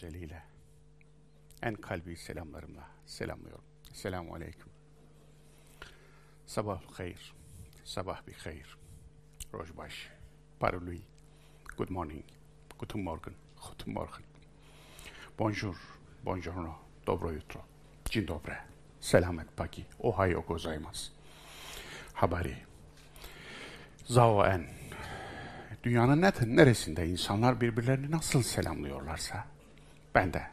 güzeliyle, en kalbi selamlarımla selamlıyorum. Selamun Aleyküm. Sabah hayır, sabah bir hayır. Rojbaş, parului, good morning, guten morgen, guten morgen. Bonjour, buongiorno, dobro jutro, dzień dobry, selamet pagi, ohayo gozaimasu. Habari. Zao en. Dünyanın ne, neresinde insanlar birbirlerini nasıl selamlıyorlarsa ben de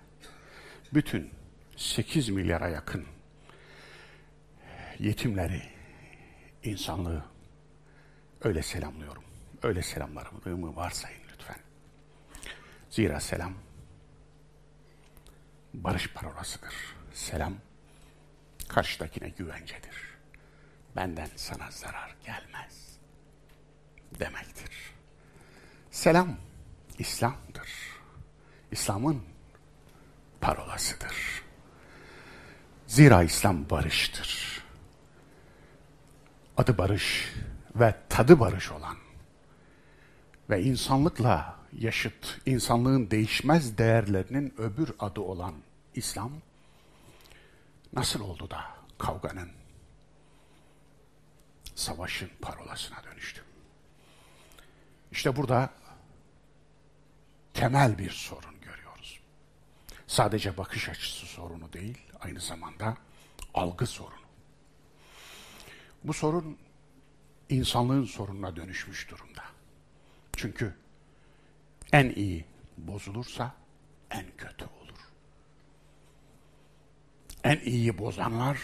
bütün 8 milyara yakın yetimleri, insanlığı öyle selamlıyorum. Öyle selamlarımı varsayın lütfen. Zira selam barış parolasıdır. Selam karşıdakine güvencedir. Benden sana zarar gelmez demektir. Selam İslam'dır. İslam'ın parolasıdır. Zira İslam barıştır. Adı barış ve tadı barış olan ve insanlıkla yaşıt, insanlığın değişmez değerlerinin öbür adı olan İslam nasıl oldu da kavganın, savaşın parolasına dönüştü? İşte burada temel bir sorun. Sadece bakış açısı sorunu değil, aynı zamanda algı sorunu. Bu sorun insanlığın sorununa dönüşmüş durumda. Çünkü en iyi bozulursa en kötü olur. En iyiyi bozanlar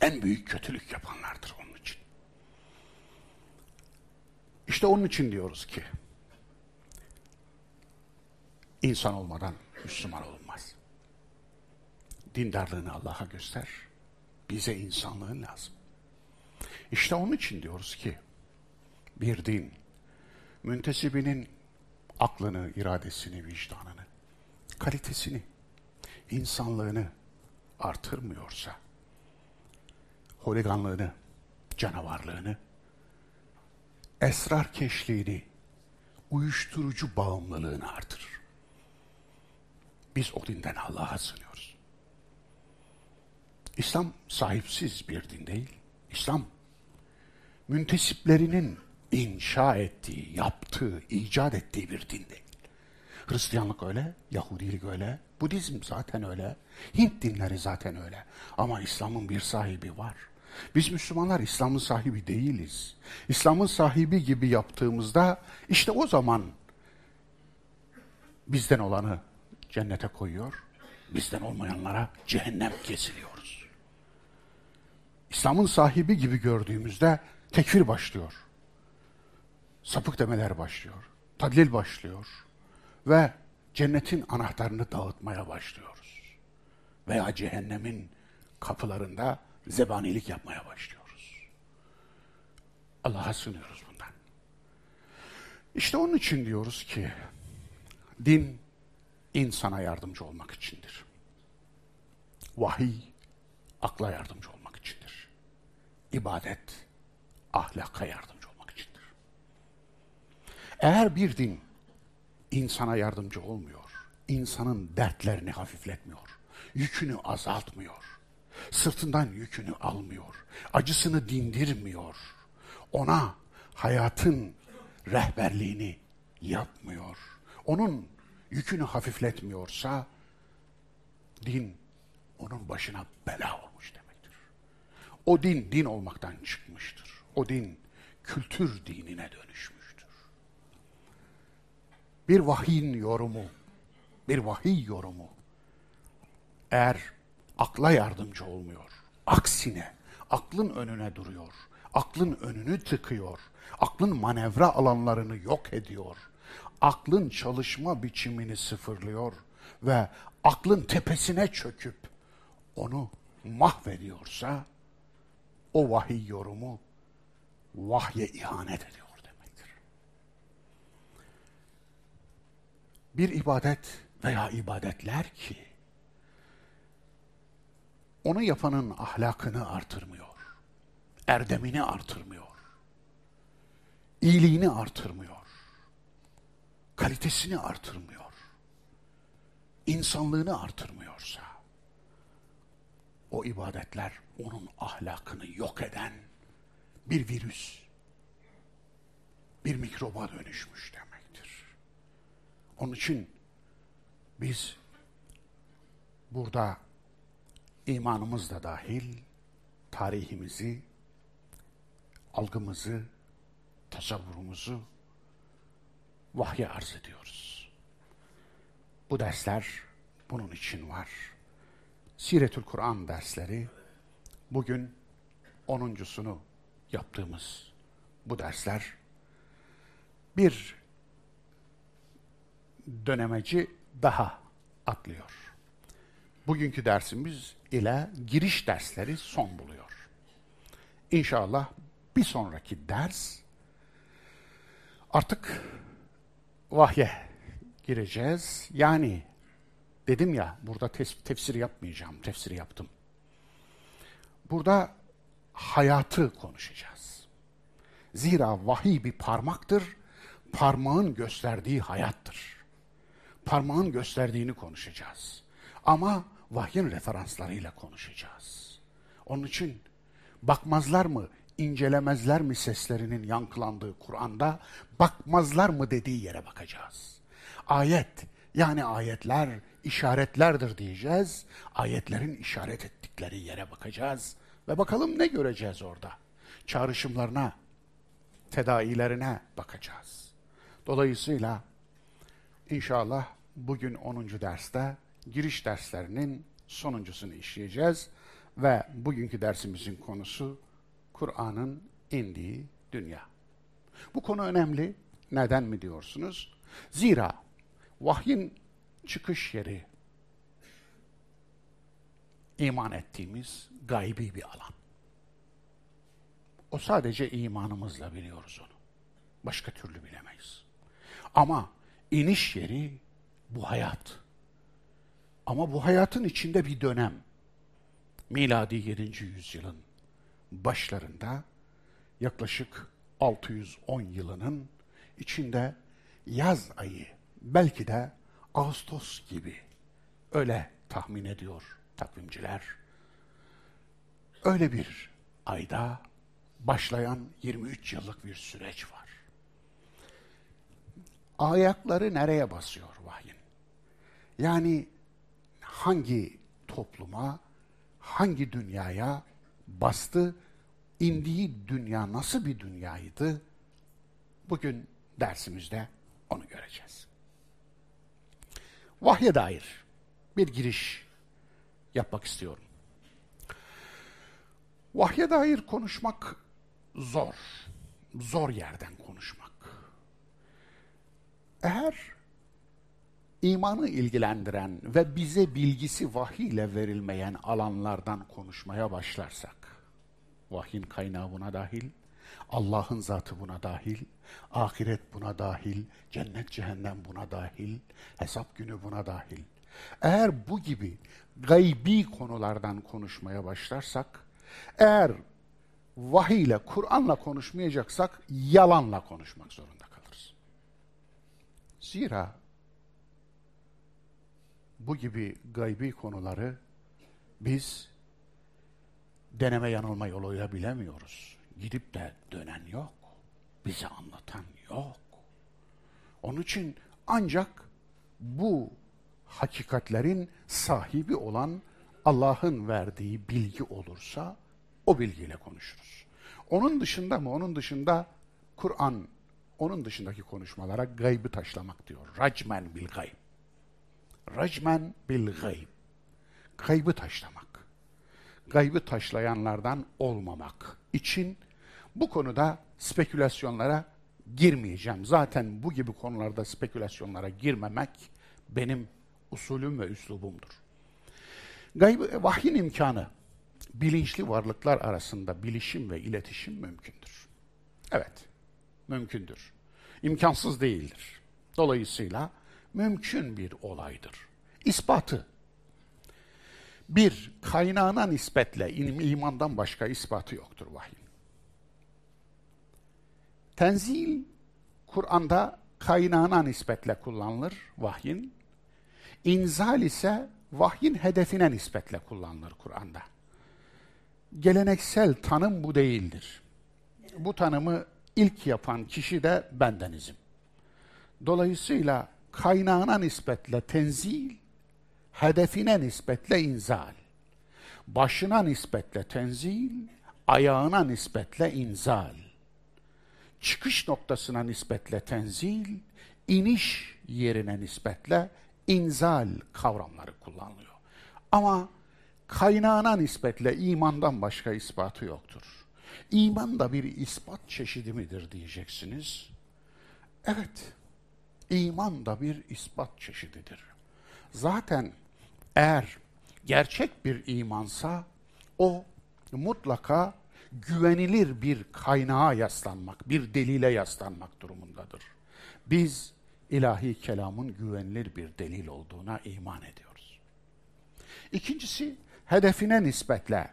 en büyük kötülük yapanlardır onun için. İşte onun için diyoruz ki insan olmadan Müslüman olunmaz. Dindarlığını Allah'a göster. Bize insanlığın lazım. İşte onun için diyoruz ki bir din müntesibinin aklını, iradesini, vicdanını, kalitesini, insanlığını artırmıyorsa, holiganlığını, canavarlığını, esrar keşliğini, uyuşturucu bağımlılığını artırır. Biz o dinden Allah'a sığınıyoruz. İslam sahipsiz bir din değil. İslam müntesiplerinin inşa ettiği, yaptığı, icat ettiği bir din değil. Hristiyanlık öyle, Yahudilik öyle, Budizm zaten öyle, Hint dinleri zaten öyle. Ama İslam'ın bir sahibi var. Biz Müslümanlar İslam'ın sahibi değiliz. İslam'ın sahibi gibi yaptığımızda işte o zaman bizden olanı cennete koyuyor, bizden olmayanlara cehennem kesiliyoruz. İslam'ın sahibi gibi gördüğümüzde tekfir başlıyor. Sapık demeler başlıyor. Tadlil başlıyor. Ve cennetin anahtarını dağıtmaya başlıyoruz. Veya cehennemin kapılarında zebanilik yapmaya başlıyoruz. Allah'a sığınıyoruz bundan. İşte onun için diyoruz ki din insana yardımcı olmak içindir. Vahiy akla yardımcı olmak içindir. İbadet ahlaka yardımcı olmak içindir. Eğer bir din insana yardımcı olmuyor, insanın dertlerini hafifletmiyor, yükünü azaltmıyor, sırtından yükünü almıyor, acısını dindirmiyor, ona hayatın rehberliğini yapmıyor, onun yükünü hafifletmiyorsa din onun başına bela olmuş demektir. O din din olmaktan çıkmıştır. O din kültür dinine dönüşmüştür. Bir vahyin yorumu, bir vahiy yorumu eğer akla yardımcı olmuyor, aksine aklın önüne duruyor, aklın önünü tıkıyor, aklın manevra alanlarını yok ediyor, aklın çalışma biçimini sıfırlıyor ve aklın tepesine çöküp onu mahvediyorsa o vahiy yorumu vahye ihanet ediyor demektir. Bir ibadet veya ibadetler ki onu yapanın ahlakını artırmıyor, erdemini artırmıyor, iyiliğini artırmıyor, kalitesini artırmıyor. insanlığını artırmıyorsa, o ibadetler onun ahlakını yok eden bir virüs, bir mikroba dönüşmüş demektir. Onun için biz burada imanımız da dahil tarihimizi, algımızı, tasavvurumuzu vahye arz ediyoruz. Bu dersler bunun için var. Siretül Kur'an dersleri bugün onuncusunu yaptığımız bu dersler bir dönemeci daha atlıyor. Bugünkü dersimiz ile giriş dersleri son buluyor. İnşallah bir sonraki ders artık vahye gireceğiz. Yani dedim ya burada tefsir yapmayacağım, tefsir yaptım. Burada hayatı konuşacağız. Zira vahiy bir parmaktır, parmağın gösterdiği hayattır. Parmağın gösterdiğini konuşacağız. Ama vahyin referanslarıyla konuşacağız. Onun için bakmazlar mı, incelemezler mi seslerinin yankılandığı Kur'an'da, bakmazlar mı dediği yere bakacağız. Ayet, yani ayetler işaretlerdir diyeceğiz. Ayetlerin işaret ettikleri yere bakacağız. Ve bakalım ne göreceğiz orada? Çağrışımlarına, tedailerine bakacağız. Dolayısıyla inşallah bugün 10. derste giriş derslerinin sonuncusunu işleyeceğiz ve bugünkü dersimizin konusu Kur'an'ın indiği dünya. Bu konu önemli. Neden mi diyorsunuz? Zira vahyin çıkış yeri iman ettiğimiz gaybi bir alan. O sadece imanımızla biliyoruz onu. Başka türlü bilemeyiz. Ama iniş yeri bu hayat. Ama bu hayatın içinde bir dönem. Miladi 7. yüzyılın başlarında yaklaşık 610 yılının içinde yaz ayı belki de Ağustos gibi öyle tahmin ediyor takvimciler. Öyle bir ayda başlayan 23 yıllık bir süreç var. Ayakları nereye basıyor vahyin? Yani hangi topluma, hangi dünyaya bastı, indiği dünya nasıl bir dünyaydı? Bugün dersimizde onu göreceğiz. Vahye dair bir giriş yapmak istiyorum. Vahye dair konuşmak zor. Zor yerden konuşmak. Eğer imanı ilgilendiren ve bize bilgisi vahiy ile verilmeyen alanlardan konuşmaya başlarsak, vahyin kaynağı buna dahil, Allah'ın zatı buna dahil, ahiret buna dahil, cennet cehennem buna dahil, hesap günü buna dahil. Eğer bu gibi gaybi konulardan konuşmaya başlarsak, eğer vahiy ile, Kur'an'la konuşmayacaksak yalanla konuşmak zorunda kalırız. Zira bu gibi gaybi konuları biz deneme yanılma yoluyla bilemiyoruz. Gidip de dönen yok. Bize anlatan yok. Onun için ancak bu hakikatlerin sahibi olan Allah'ın verdiği bilgi olursa o bilgiyle konuşuruz. Onun dışında mı? Onun dışında Kur'an, onun dışındaki konuşmalara gaybı taşlamak diyor. Racmen bil gayb. Racmen bil gayb. Gaybı taşlamak. Gaybı taşlayanlardan olmamak için bu konuda spekülasyonlara girmeyeceğim. Zaten bu gibi konularda spekülasyonlara girmemek benim usulüm ve üslubumdur. Gaybı, vahyin imkanı bilinçli varlıklar arasında bilişim ve iletişim mümkündür. Evet, mümkündür. İmkansız değildir. Dolayısıyla mümkün bir olaydır. İspatı bir kaynağına nispetle imandan başka ispatı yoktur vahyin. Tenzil Kur'an'da kaynağına nispetle kullanılır vahyin. İnzal ise vahyin hedefine nispetle kullanılır Kur'an'da. Geleneksel tanım bu değildir. Bu tanımı ilk yapan kişi de bendenizim. Dolayısıyla kaynağına nispetle tenzil, hedefine nispetle inzal. Başına nispetle tenzil, ayağına nispetle inzal. Çıkış noktasına nispetle tenzil, iniş yerine nispetle inzal kavramları kullanılıyor. Ama kaynağına nispetle imandan başka ispatı yoktur. İman da bir ispat çeşidi midir diyeceksiniz. Evet, iman da bir ispat çeşididir. Zaten eğer gerçek bir imansa o mutlaka güvenilir bir kaynağa yaslanmak, bir delile yaslanmak durumundadır. Biz ilahi kelamın güvenilir bir delil olduğuna iman ediyoruz. İkincisi, hedefine nispetle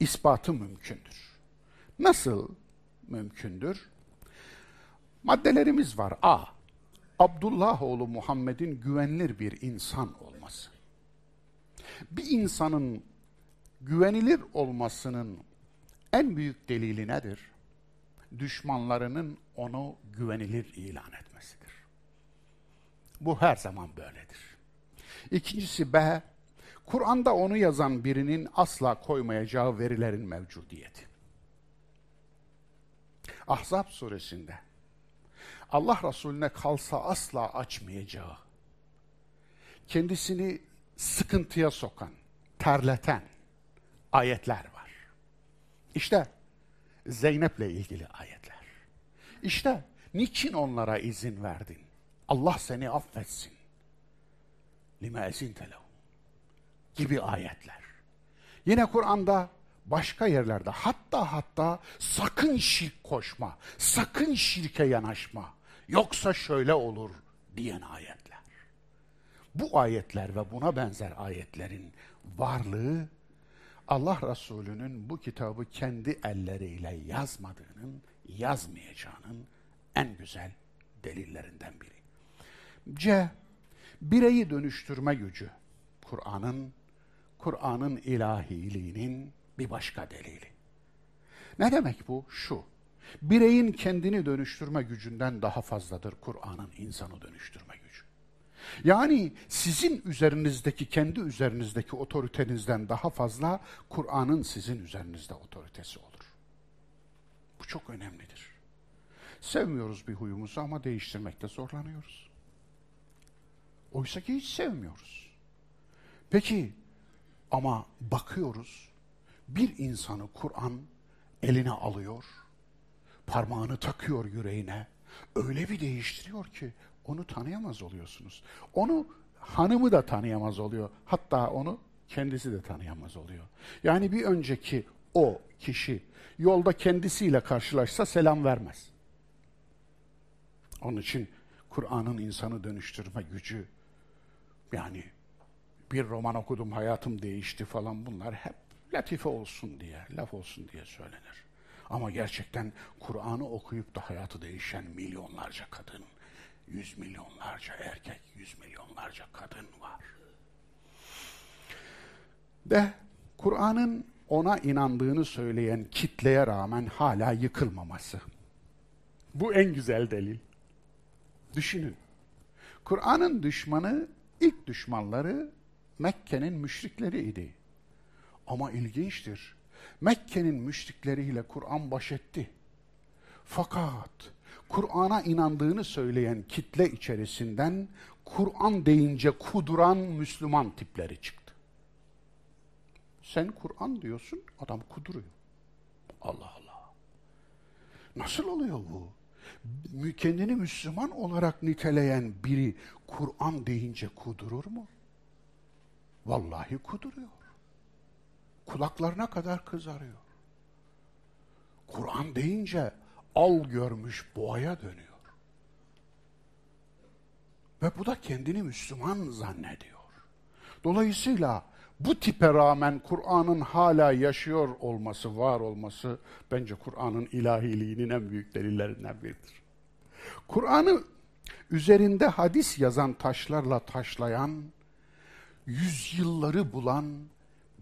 ispatı mümkündür. Nasıl mümkündür? Maddelerimiz var. A. Abdullah oğlu Muhammed'in güvenilir bir insan. Bir insanın güvenilir olmasının en büyük delili nedir? Düşmanlarının onu güvenilir ilan etmesidir. Bu her zaman böyledir. İkincisi B, Kur'an'da onu yazan birinin asla koymayacağı verilerin mevcudiyeti. Ahzab suresinde Allah Resulüne kalsa asla açmayacağı, kendisini sıkıntıya sokan, terleten ayetler var. İşte Zeynep'le ilgili ayetler. İşte niçin onlara izin verdin? Allah seni affetsin. Lime ezinte gibi ayetler. Yine Kur'an'da başka yerlerde hatta hatta sakın şirk koşma, sakın şirke yanaşma, yoksa şöyle olur diyen ayetler. Bu ayetler ve buna benzer ayetlerin varlığı Allah Resulü'nün bu kitabı kendi elleriyle yazmadığının, yazmayacağının en güzel delillerinden biri. C. Bireyi dönüştürme gücü. Kur'an'ın Kur'an'ın ilahiliğinin bir başka delili. Ne demek bu? Şu. Bireyin kendini dönüştürme gücünden daha fazladır Kur'an'ın insanı dönüştürme. Yani sizin üzerinizdeki, kendi üzerinizdeki otoritenizden daha fazla Kur'an'ın sizin üzerinizde otoritesi olur. Bu çok önemlidir. Sevmiyoruz bir huyumuzu ama değiştirmekte zorlanıyoruz. Oysa ki hiç sevmiyoruz. Peki ama bakıyoruz bir insanı Kur'an eline alıyor, parmağını takıyor yüreğine, öyle bir değiştiriyor ki onu tanıyamaz oluyorsunuz. Onu hanımı da tanıyamaz oluyor. Hatta onu kendisi de tanıyamaz oluyor. Yani bir önceki o kişi yolda kendisiyle karşılaşsa selam vermez. Onun için Kur'an'ın insanı dönüştürme gücü yani bir roman okudum hayatım değişti falan bunlar hep latife olsun diye, laf olsun diye söylenir. Ama gerçekten Kur'an'ı okuyup da hayatı değişen milyonlarca kadın, yüz milyonlarca erkek, yüz milyonlarca kadın var. De Kur'an'ın ona inandığını söyleyen kitleye rağmen hala yıkılmaması. Bu en güzel delil. Düşünün. Kur'an'ın düşmanı, ilk düşmanları Mekke'nin müşrikleriydi. Ama ilginçtir. Mekke'nin müşrikleriyle Kur'an baş etti. Fakat Kur'an'a inandığını söyleyen kitle içerisinden Kur'an deyince kuduran Müslüman tipleri çıktı. Sen Kur'an diyorsun, adam kuduruyor. Allah Allah. Nasıl oluyor bu? Kendini Müslüman olarak niteleyen biri Kur'an deyince kudurur mu? Vallahi kuduruyor. Kulaklarına kadar kızarıyor. Kur'an deyince al görmüş boğaya dönüyor. Ve bu da kendini Müslüman zannediyor. Dolayısıyla bu tipe rağmen Kur'an'ın hala yaşıyor olması, var olması bence Kur'an'ın ilahiliğinin en büyük delillerinden biridir. Kur'an'ı üzerinde hadis yazan taşlarla taşlayan, yüzyılları bulan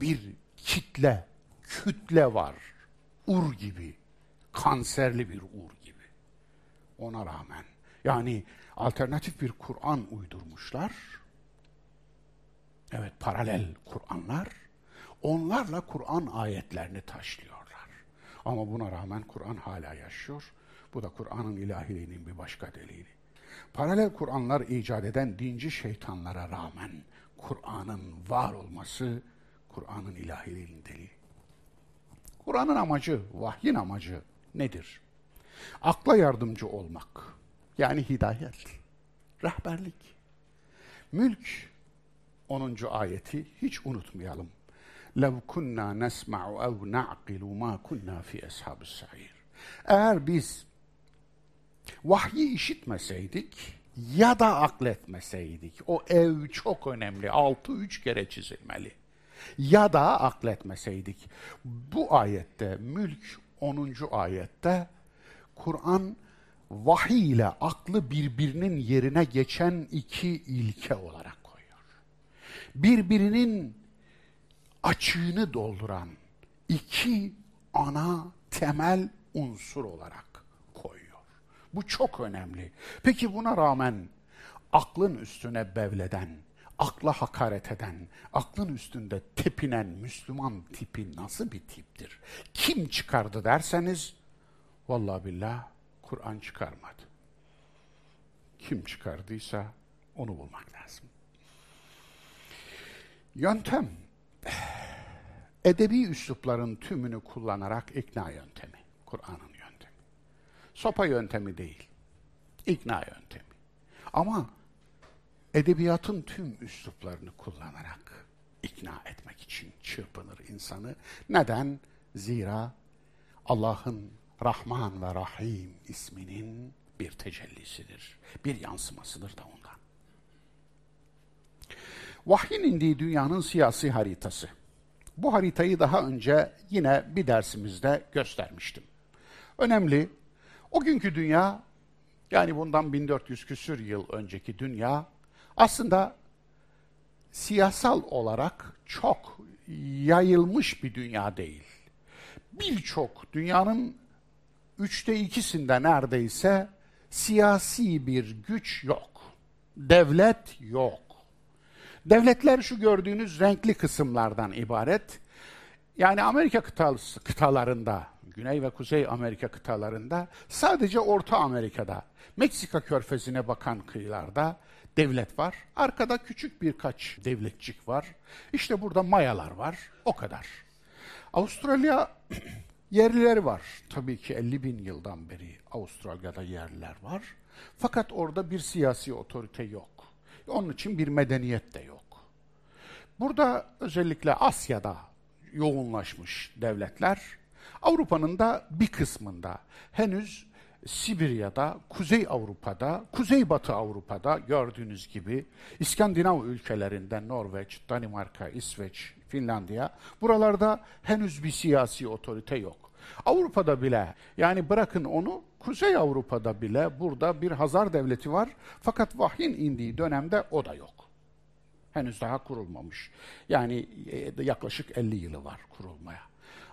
bir kitle, kütle var. Ur gibi, kanserli bir ur gibi. Ona rağmen, yani alternatif bir Kur'an uydurmuşlar. Evet, paralel Kur'anlar. Onlarla Kur'an ayetlerini taşlıyorlar. Ama buna rağmen Kur'an hala yaşıyor. Bu da Kur'an'ın ilahiliğinin bir başka delili. Paralel Kur'anlar icat eden dinci şeytanlara rağmen Kur'an'ın var olması Kur'an'ın ilahiliğinin delili. Kur'an'ın amacı, vahyin amacı nedir? Akla yardımcı olmak. Yani hidayet, rehberlik. Mülk 10. ayeti hiç unutmayalım. لَوْ كُنَّا نَسْمَعُ اَوْ نَعْقِلُ مَا كُنَّا فِي أَصْحَابِ السَّعِيرِ Eğer biz vahyi işitmeseydik ya da akletmeseydik, o ev çok önemli, altı üç kere çizilmeli. Ya da akletmeseydik. Bu ayette, Mülk 10. ayette, Kur'an vahiy ile aklı birbirinin yerine geçen iki ilke olarak koyuyor. Birbirinin açığını dolduran iki ana temel unsur olarak koyuyor. Bu çok önemli. Peki buna rağmen aklın üstüne bevleden, akla hakaret eden, aklın üstünde tepinen Müslüman tipi nasıl bir tiptir? Kim çıkardı derseniz, vallahi billah Kur'an çıkarmadı. Kim çıkardıysa onu bulmak lazım. Yöntem, edebi üslupların tümünü kullanarak ikna yöntemi, Kur'an'ın yöntemi. Sopa yöntemi değil, ikna yöntemi. Ama edebiyatın tüm üsluplarını kullanarak ikna etmek için çırpınır insanı. Neden? Zira Allah'ın Rahman ve Rahim isminin bir tecellisidir. Bir yansımasıdır da ondan. Vahyin indiği dünyanın siyasi haritası. Bu haritayı daha önce yine bir dersimizde göstermiştim. Önemli, o günkü dünya, yani bundan 1400 küsür yıl önceki dünya, aslında siyasal olarak çok yayılmış bir dünya değil. Birçok dünyanın üçte ikisinde neredeyse siyasi bir güç yok. Devlet yok. Devletler şu gördüğünüz renkli kısımlardan ibaret. Yani Amerika kıtası, kıtalarında, Güney ve Kuzey Amerika kıtalarında, sadece Orta Amerika'da, Meksika körfezine bakan kıyılarda devlet var. Arkada küçük birkaç devletçik var. İşte burada Mayalar var. O kadar. Avustralya yerlileri var. Tabii ki 50 bin yıldan beri Avustralya'da yerliler var. Fakat orada bir siyasi otorite yok. Onun için bir medeniyet de yok. Burada özellikle Asya'da yoğunlaşmış devletler, Avrupa'nın da bir kısmında henüz Sibirya'da, Kuzey Avrupa'da, Kuzeybatı Avrupa'da gördüğünüz gibi İskandinav ülkelerinden Norveç, Danimarka, İsveç, Finlandiya buralarda henüz bir siyasi otorite yok. Avrupa'da bile yani bırakın onu Kuzey Avrupa'da bile burada bir Hazar devleti var fakat vahyin indiği dönemde o da yok. Henüz daha kurulmamış. Yani e, yaklaşık 50 yılı var kurulmaya.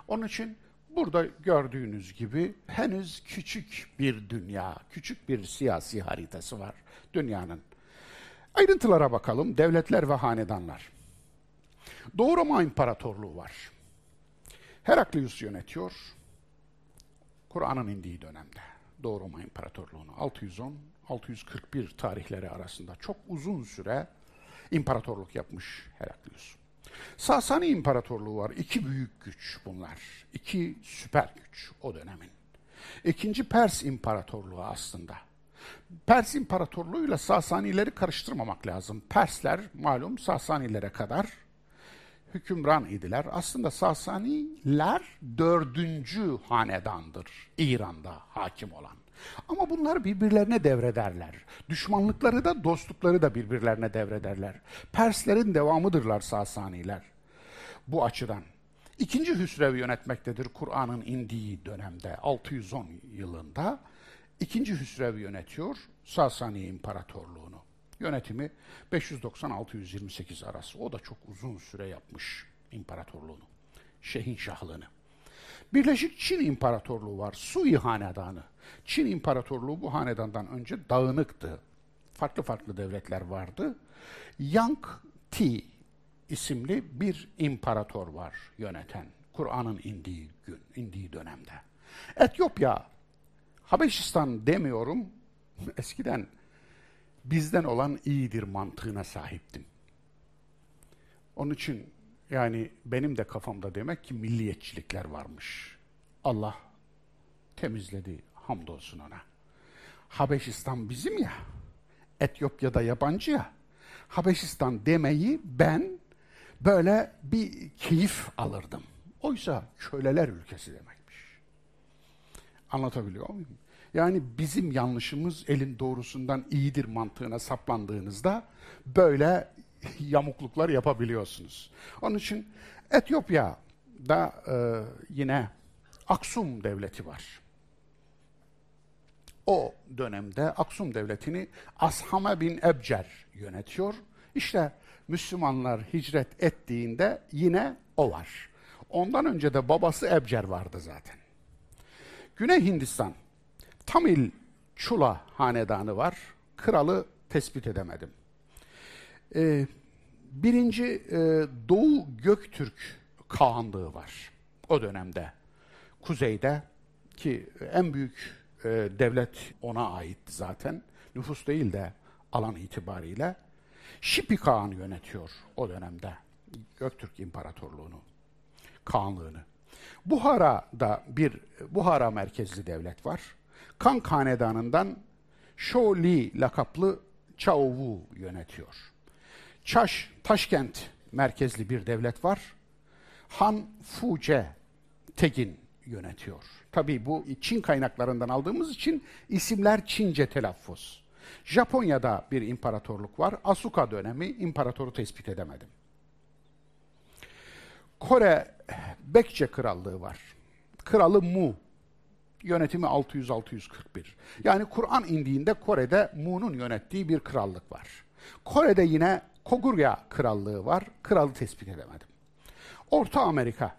Onun için burada gördüğünüz gibi henüz küçük bir dünya, küçük bir siyasi haritası var dünyanın. Ayrıntılara bakalım. Devletler ve hanedanlar. Doğu Roma İmparatorluğu var. Heraklius yönetiyor. Kur'an'ın indiği dönemde. Doğu Roma İmparatorluğu'nu 610-641 tarihleri arasında çok uzun süre imparatorluk yapmış Heraklius. Sasani İmparatorluğu var. İki büyük güç bunlar. İki süper güç o dönemin. İkinci Pers İmparatorluğu aslında. Pers İmparatorluğu'yla Sasanileri karıştırmamak lazım. Persler malum Sasanilere kadar hükümran idiler. Aslında Sasaniler dördüncü hanedandır İran'da hakim olan. Ama bunlar birbirlerine devrederler. Düşmanlıkları da dostlukları da birbirlerine devrederler. Perslerin devamıdırlar Sasaniler. Bu açıdan. İkinci Hüsrev yönetmektedir Kur'an'ın indiği dönemde 610 yılında. İkinci Hüsrev yönetiyor Sasani İmparatorluğunu. Yönetimi 590-628 arası. O da çok uzun süre yapmış imparatorluğunu. Şehin şahlığını. Birleşik Çin İmparatorluğu var. Sui Hanedanı. Çin İmparatorluğu bu hanedandan önce dağınıktı. Farklı farklı devletler vardı. Yang Ti isimli bir imparator var yöneten. Kur'an'ın indiği gün, indiği dönemde. Etiyopya, Habeşistan demiyorum. Eskiden bizden olan iyidir mantığına sahiptim. Onun için yani benim de kafamda demek ki milliyetçilikler varmış. Allah temizledi hamdolsun ona. Habeşistan bizim ya. Etiyopya'da yabancı ya. Habeşistan demeyi ben böyle bir keyif alırdım. Oysa köleler ülkesi demekmiş. Anlatabiliyor muyum? Yani bizim yanlışımız elin doğrusundan iyidir mantığına saplandığınızda böyle yamukluklar yapabiliyorsunuz. Onun için Etiyopya'da e, yine Aksum devleti var. O dönemde Aksum devletini Ashame bin Ebcer yönetiyor. İşte Müslümanlar hicret ettiğinde yine o var. Ondan önce de babası Ebcer vardı zaten. Güney Hindistan, Tamil Çula hanedanı var. Kralı tespit edemedim. Ee, birinci e, Doğu Göktürk Kağanlığı var o dönemde. Kuzeyde ki en büyük e, devlet ona ait zaten. Nüfus değil de alan itibariyle. Şipi Kağan yönetiyor o dönemde Göktürk İmparatorluğunu, Kağanlığını. Buhara'da bir Buhara merkezli devlet var. Kan Hanedanı'ndan Şoli lakaplı Çaovu yönetiyor. Çaş, Taşkent merkezli bir devlet var. Han Fuce Tegin yönetiyor. Tabii bu Çin kaynaklarından aldığımız için isimler Çince telaffuz. Japonya'da bir imparatorluk var. Asuka dönemi imparatoru tespit edemedim. Kore Bekçe Krallığı var. Kralı Mu. Yönetimi 600-641. Yani Kur'an indiğinde Kore'de Mu'nun yönettiği bir krallık var. Kore'de yine Kogurya Krallığı var. Kralı tespit edemedim. Orta Amerika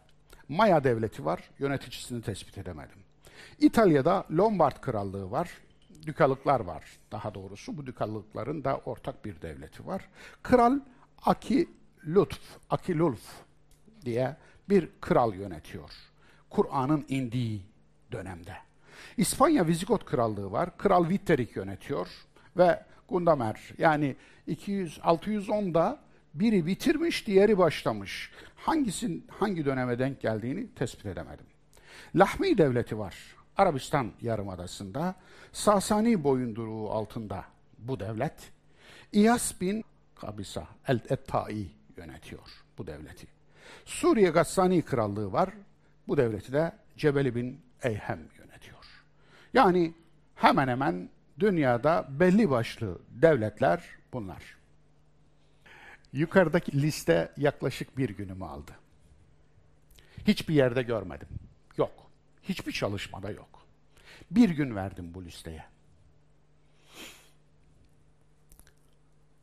Maya Devleti var. Yöneticisini tespit edemedim. İtalya'da Lombard Krallığı var. Dükalıklar var daha doğrusu. Bu dükalıkların da ortak bir devleti var. Kral Aki Lutf, Aki Lulf diye bir kral yönetiyor. Kur'an'ın indiği dönemde. İspanya Vizigot Krallığı var. Kral Witterik yönetiyor ve Gundamer yani 200 610'da biri bitirmiş, diğeri başlamış. Hangisin hangi döneme denk geldiğini tespit edemedim. Lahmi devleti var. Arabistan Yarımadası'nda Sasani boyunduruğu altında bu devlet. İyas bin Kabisa el-Ettai yönetiyor bu devleti. Suriye Gassani Krallığı var. Bu devleti de Cebeli bin Eyhem yönetiyor. Yani hemen hemen dünyada belli başlı devletler bunlar. Yukarıdaki liste yaklaşık bir günümü aldı. Hiçbir yerde görmedim. Yok. Hiçbir çalışmada yok. Bir gün verdim bu listeye.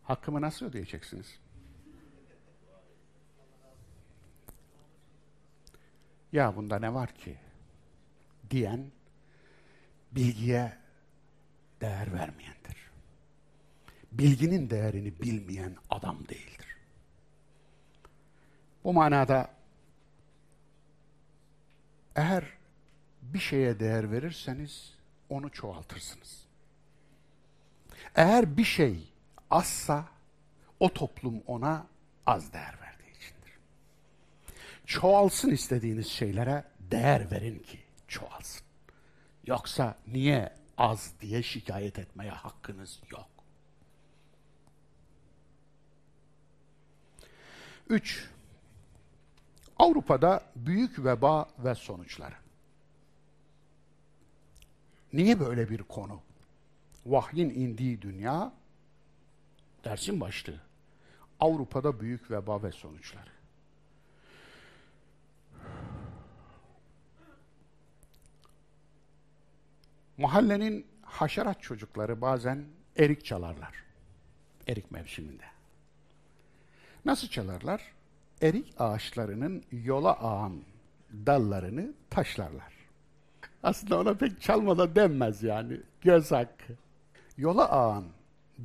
Hakkımı nasıl ödeyeceksiniz? Ya bunda ne var ki? Diyen bilgiye değer vermeyendir. Bilginin değerini bilmeyen adam değildir. Bu manada eğer bir şeye değer verirseniz onu çoğaltırsınız. Eğer bir şey azsa o toplum ona az değer verdiği içindir. Çoğalsın istediğiniz şeylere değer verin ki çoğalsın. Yoksa niye az diye şikayet etmeye hakkınız yok. Üç, Avrupa'da büyük veba ve sonuçları. Niye böyle bir konu? Vahyin indiği dünya, dersin başlığı. Avrupa'da büyük veba ve sonuçları. Mahallenin haşerat çocukları bazen erik çalarlar. Erik mevsiminde. Nasıl çalarlar? Erik ağaçlarının yola ağan dallarını taşlarlar. Aslında ona pek çalmada denmez yani. Göz hakkı. Yola ağan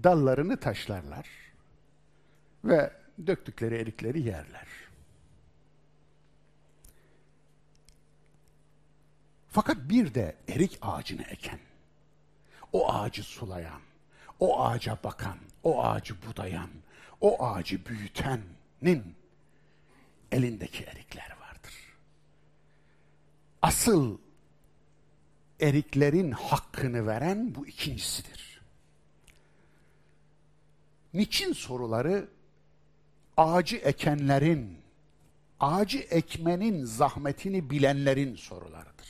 dallarını taşlarlar ve döktükleri erikleri yerler. Fakat bir de erik ağacını eken, o ağacı sulayan, o ağaca bakan, o ağacı budayan, o ağacı büyütenin elindeki erikler vardır. Asıl eriklerin hakkını veren bu ikincisidir. Niçin soruları ağacı ekenlerin, ağacı ekmenin zahmetini bilenlerin sorularıdır.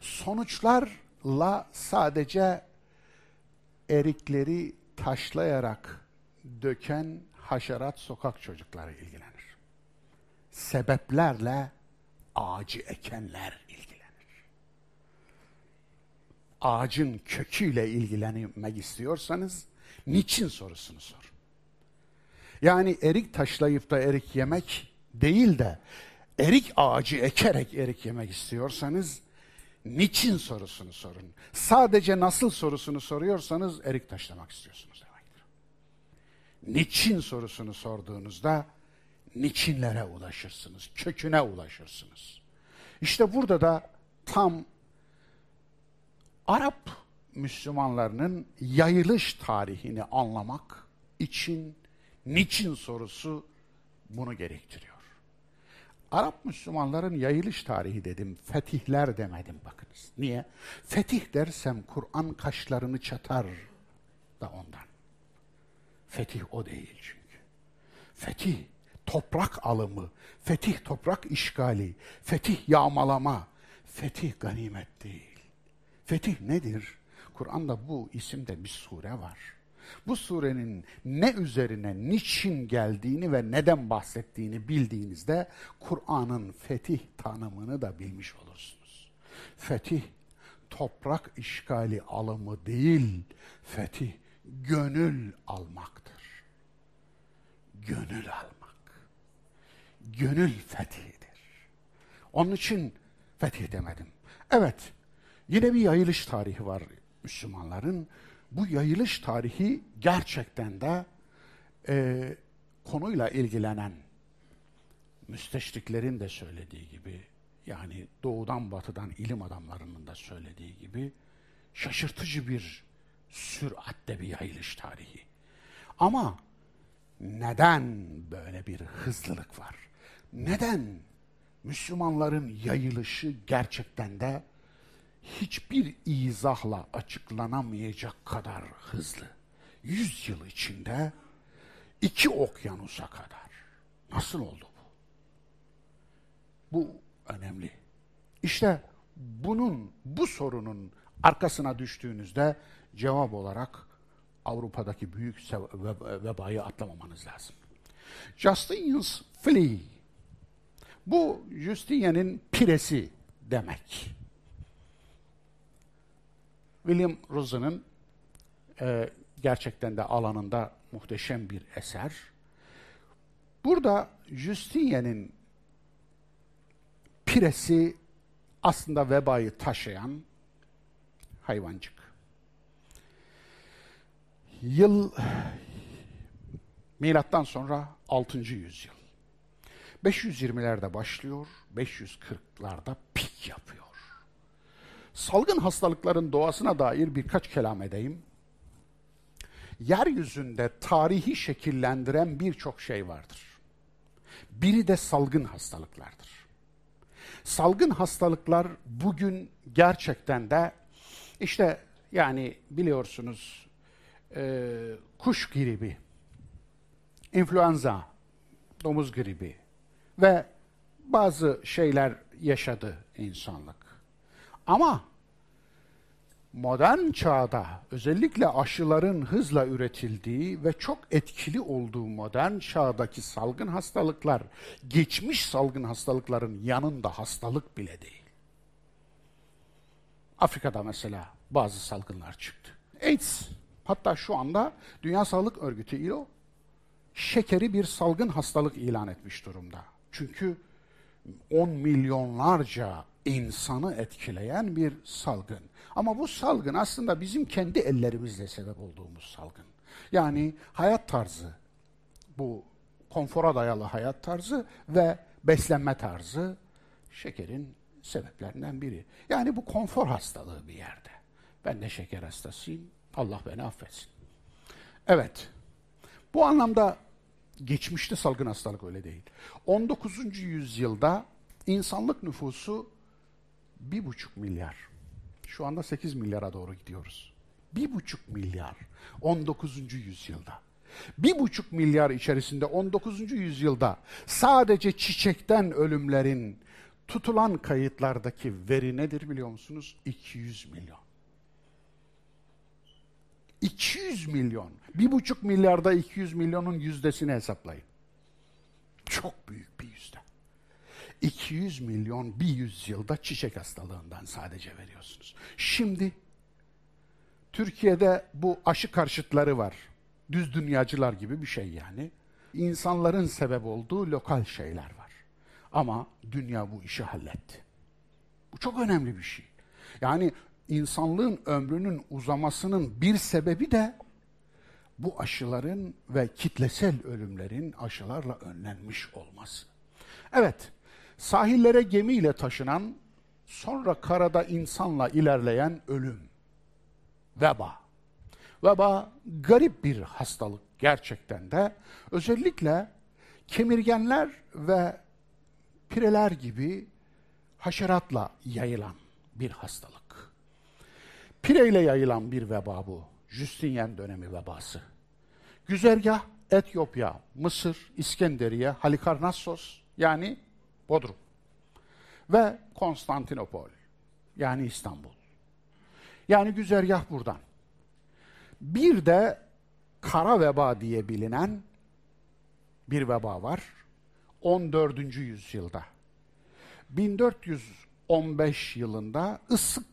Sonuçlarla sadece erikleri taşlayarak döken haşerat sokak çocukları ilgilenir. Sebeplerle ağacı ekenler ilgilenir. Ağacın köküyle ilgilenmek istiyorsanız niçin sorusunu sor. Yani erik taşlayıp da erik yemek değil de erik ağacı ekerek erik yemek istiyorsanız niçin sorusunu sorun. Sadece nasıl sorusunu soruyorsanız erik taşlamak istiyorsunuz demektir. Niçin sorusunu sorduğunuzda niçinlere ulaşırsınız, köküne ulaşırsınız. İşte burada da tam Arap Müslümanlarının yayılış tarihini anlamak için niçin sorusu bunu gerektiriyor. Arap Müslümanların yayılış tarihi dedim, fetihler demedim bakınız. Niye? Fetih dersem Kur'an kaşlarını çatar da ondan. Fetih o değil çünkü. Fetih toprak alımı, fetih toprak işgali, fetih yağmalama, fetih ganimet değil. Fetih nedir? Kur'an'da bu isimde bir sure var. Bu surenin ne üzerine, niçin geldiğini ve neden bahsettiğini bildiğinizde Kur'an'ın fetih tanımını da bilmiş olursunuz. Fetih toprak işgali alımı değil, fetih gönül almaktır. Gönül almak. Gönül fethidir. Onun için fetih demedim. Evet, yine bir yayılış tarihi var Müslümanların bu yayılış tarihi gerçekten de e, konuyla ilgilenen müsteşriklerin de söylediği gibi yani doğudan batıdan ilim adamlarının da söylediği gibi şaşırtıcı bir süratte bir yayılış tarihi. Ama neden böyle bir hızlılık var? Neden Müslümanların yayılışı gerçekten de hiçbir izahla açıklanamayacak kadar hızlı. Yüz yıl içinde iki okyanusa kadar. Nasıl oldu bu? Bu önemli. İşte bunun, bu sorunun arkasına düştüğünüzde cevap olarak Avrupa'daki büyük vebayı atlamamanız lazım. Justinian's Flea. Bu Justinian'in piresi demek. William Rosen'ın e, gerçekten de alanında muhteşem bir eser. Burada Justinian'in piresi aslında vebayı taşıyan hayvancık. Yıl milattan sonra 6. yüzyıl. 520'lerde başlıyor, 540'larda pik yapıyor salgın hastalıkların doğasına dair birkaç kelam edeyim. Yeryüzünde tarihi şekillendiren birçok şey vardır. Biri de salgın hastalıklardır. Salgın hastalıklar bugün gerçekten de işte yani biliyorsunuz e, kuş gribi, influenza, domuz gribi ve bazı şeyler yaşadı insanlık. Ama modern çağda özellikle aşıların hızla üretildiği ve çok etkili olduğu modern çağdaki salgın hastalıklar geçmiş salgın hastalıkların yanında hastalık bile değil. Afrika'da mesela bazı salgınlar çıktı. AIDS, hatta şu anda Dünya Sağlık Örgütü ILO şekeri bir salgın hastalık ilan etmiş durumda. Çünkü 10 milyonlarca insanı etkileyen bir salgın. Ama bu salgın aslında bizim kendi ellerimizle sebep olduğumuz salgın. Yani hayat tarzı, bu konfora dayalı hayat tarzı ve beslenme tarzı şekerin sebeplerinden biri. Yani bu konfor hastalığı bir yerde. Ben de şeker hastasıyım. Allah beni affetsin. Evet. Bu anlamda geçmişte salgın hastalık öyle değil. 19. yüzyılda insanlık nüfusu bir buçuk milyar. Şu anda 8 milyara doğru gidiyoruz. Bir buçuk milyar 19. yüzyılda. Bir buçuk milyar içerisinde 19. yüzyılda sadece çiçekten ölümlerin tutulan kayıtlardaki veri nedir biliyor musunuz? 200 milyon. 200 milyon. Bir buçuk milyarda 200 milyonun yüzdesini hesaplayın. Çok büyük bir yüzde. 200 milyon bir yüzyılda çiçek hastalığından sadece veriyorsunuz. Şimdi Türkiye'de bu aşı karşıtları var. Düz dünyacılar gibi bir şey yani. İnsanların sebep olduğu lokal şeyler var. Ama dünya bu işi halletti. Bu çok önemli bir şey. Yani insanlığın ömrünün uzamasının bir sebebi de bu aşıların ve kitlesel ölümlerin aşılarla önlenmiş olması. Evet, sahillere gemiyle taşınan, sonra karada insanla ilerleyen ölüm, veba. Veba garip bir hastalık gerçekten de. Özellikle kemirgenler ve pireler gibi haşeratla yayılan bir hastalık. Pireyle yayılan bir veba bu. Justinian dönemi vebası. Güzergah Etiyopya, Mısır, İskenderiye, Halikarnassos yani Bodrum ve Konstantinopol yani İstanbul. Yani güzergah buradan. Bir de kara veba diye bilinen bir veba var. 14. yüzyılda. 1415 yılında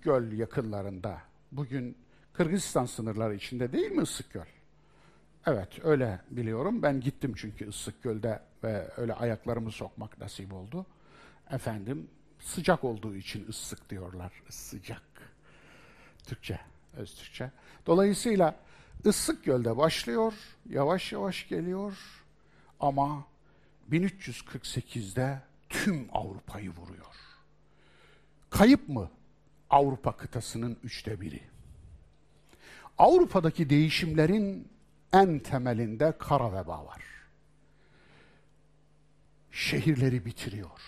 Göl yakınlarında, bugün Kırgızistan sınırları içinde değil mi Göl? Evet, öyle biliyorum. Ben gittim çünkü Göl'de ve öyle ayaklarımı sokmak nasip oldu. Efendim, sıcak olduğu için ıslık diyorlar. Sıcak. Türkçe, öz Türkçe. Dolayısıyla Issık Göl'de başlıyor, yavaş yavaş geliyor ama 1348'de tüm Avrupa'yı vuruyor. Kayıp mı? Avrupa kıtasının üçte biri. Avrupa'daki değişimlerin en temelinde kara veba var. Şehirleri bitiriyor.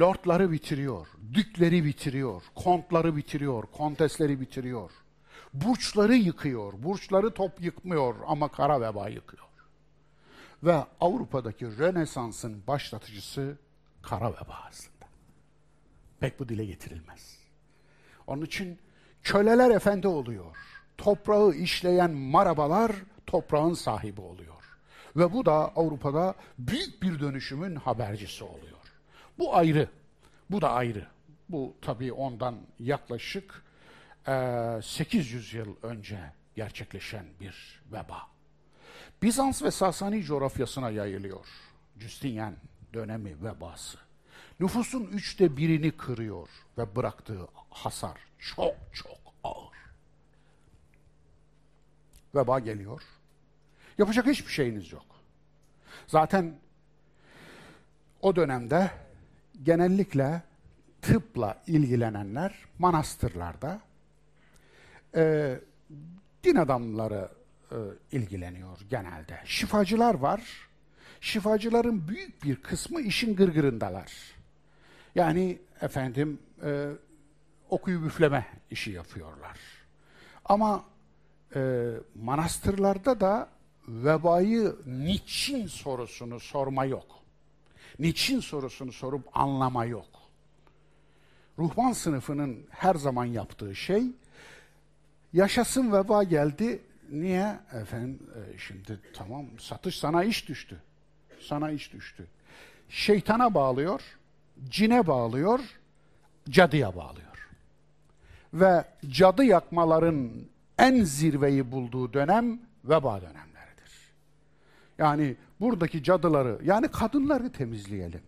Lordları bitiriyor, dükleri bitiriyor, kontları bitiriyor, kontesleri bitiriyor. Burçları yıkıyor, burçları top yıkmıyor ama kara veba yıkıyor. Ve Avrupa'daki Rönesans'ın başlatıcısı kara veba aslında. Pek bu dile getirilmez. Onun için köleler efendi oluyor. Toprağı işleyen marabalar toprağın sahibi oluyor. Ve bu da Avrupa'da büyük bir dönüşümün habercisi oluyor. Bu ayrı. Bu da ayrı. Bu tabii ondan yaklaşık e, 800 yıl önce gerçekleşen bir veba. Bizans ve Sasani coğrafyasına yayılıyor. Justinian dönemi vebası. Nüfusun üçte birini kırıyor ve bıraktığı hasar çok çok ağır. Veba geliyor. Yapacak hiçbir şeyiniz yok. Zaten o dönemde genellikle tıpla ilgilenenler manastırlarda e, din adamları e, ilgileniyor genelde. Şifacılar var. Şifacıların büyük bir kısmı işin gırgırındalar. Yani efendim e, okuyu büfleme işi yapıyorlar. Ama e, manastırlarda da vebayı niçin sorusunu sorma yok. Niçin sorusunu sorup anlama yok. Ruhban sınıfının her zaman yaptığı şey yaşasın veba geldi. Niye? Efendim e, şimdi tamam satış sana iş düştü. Sana iş düştü. Şeytana bağlıyor cine bağlıyor, cadıya bağlıyor. ve cadı yakmaların en zirveyi bulduğu dönem veba dönemleridir. Yani buradaki cadıları yani kadınları temizleyelim.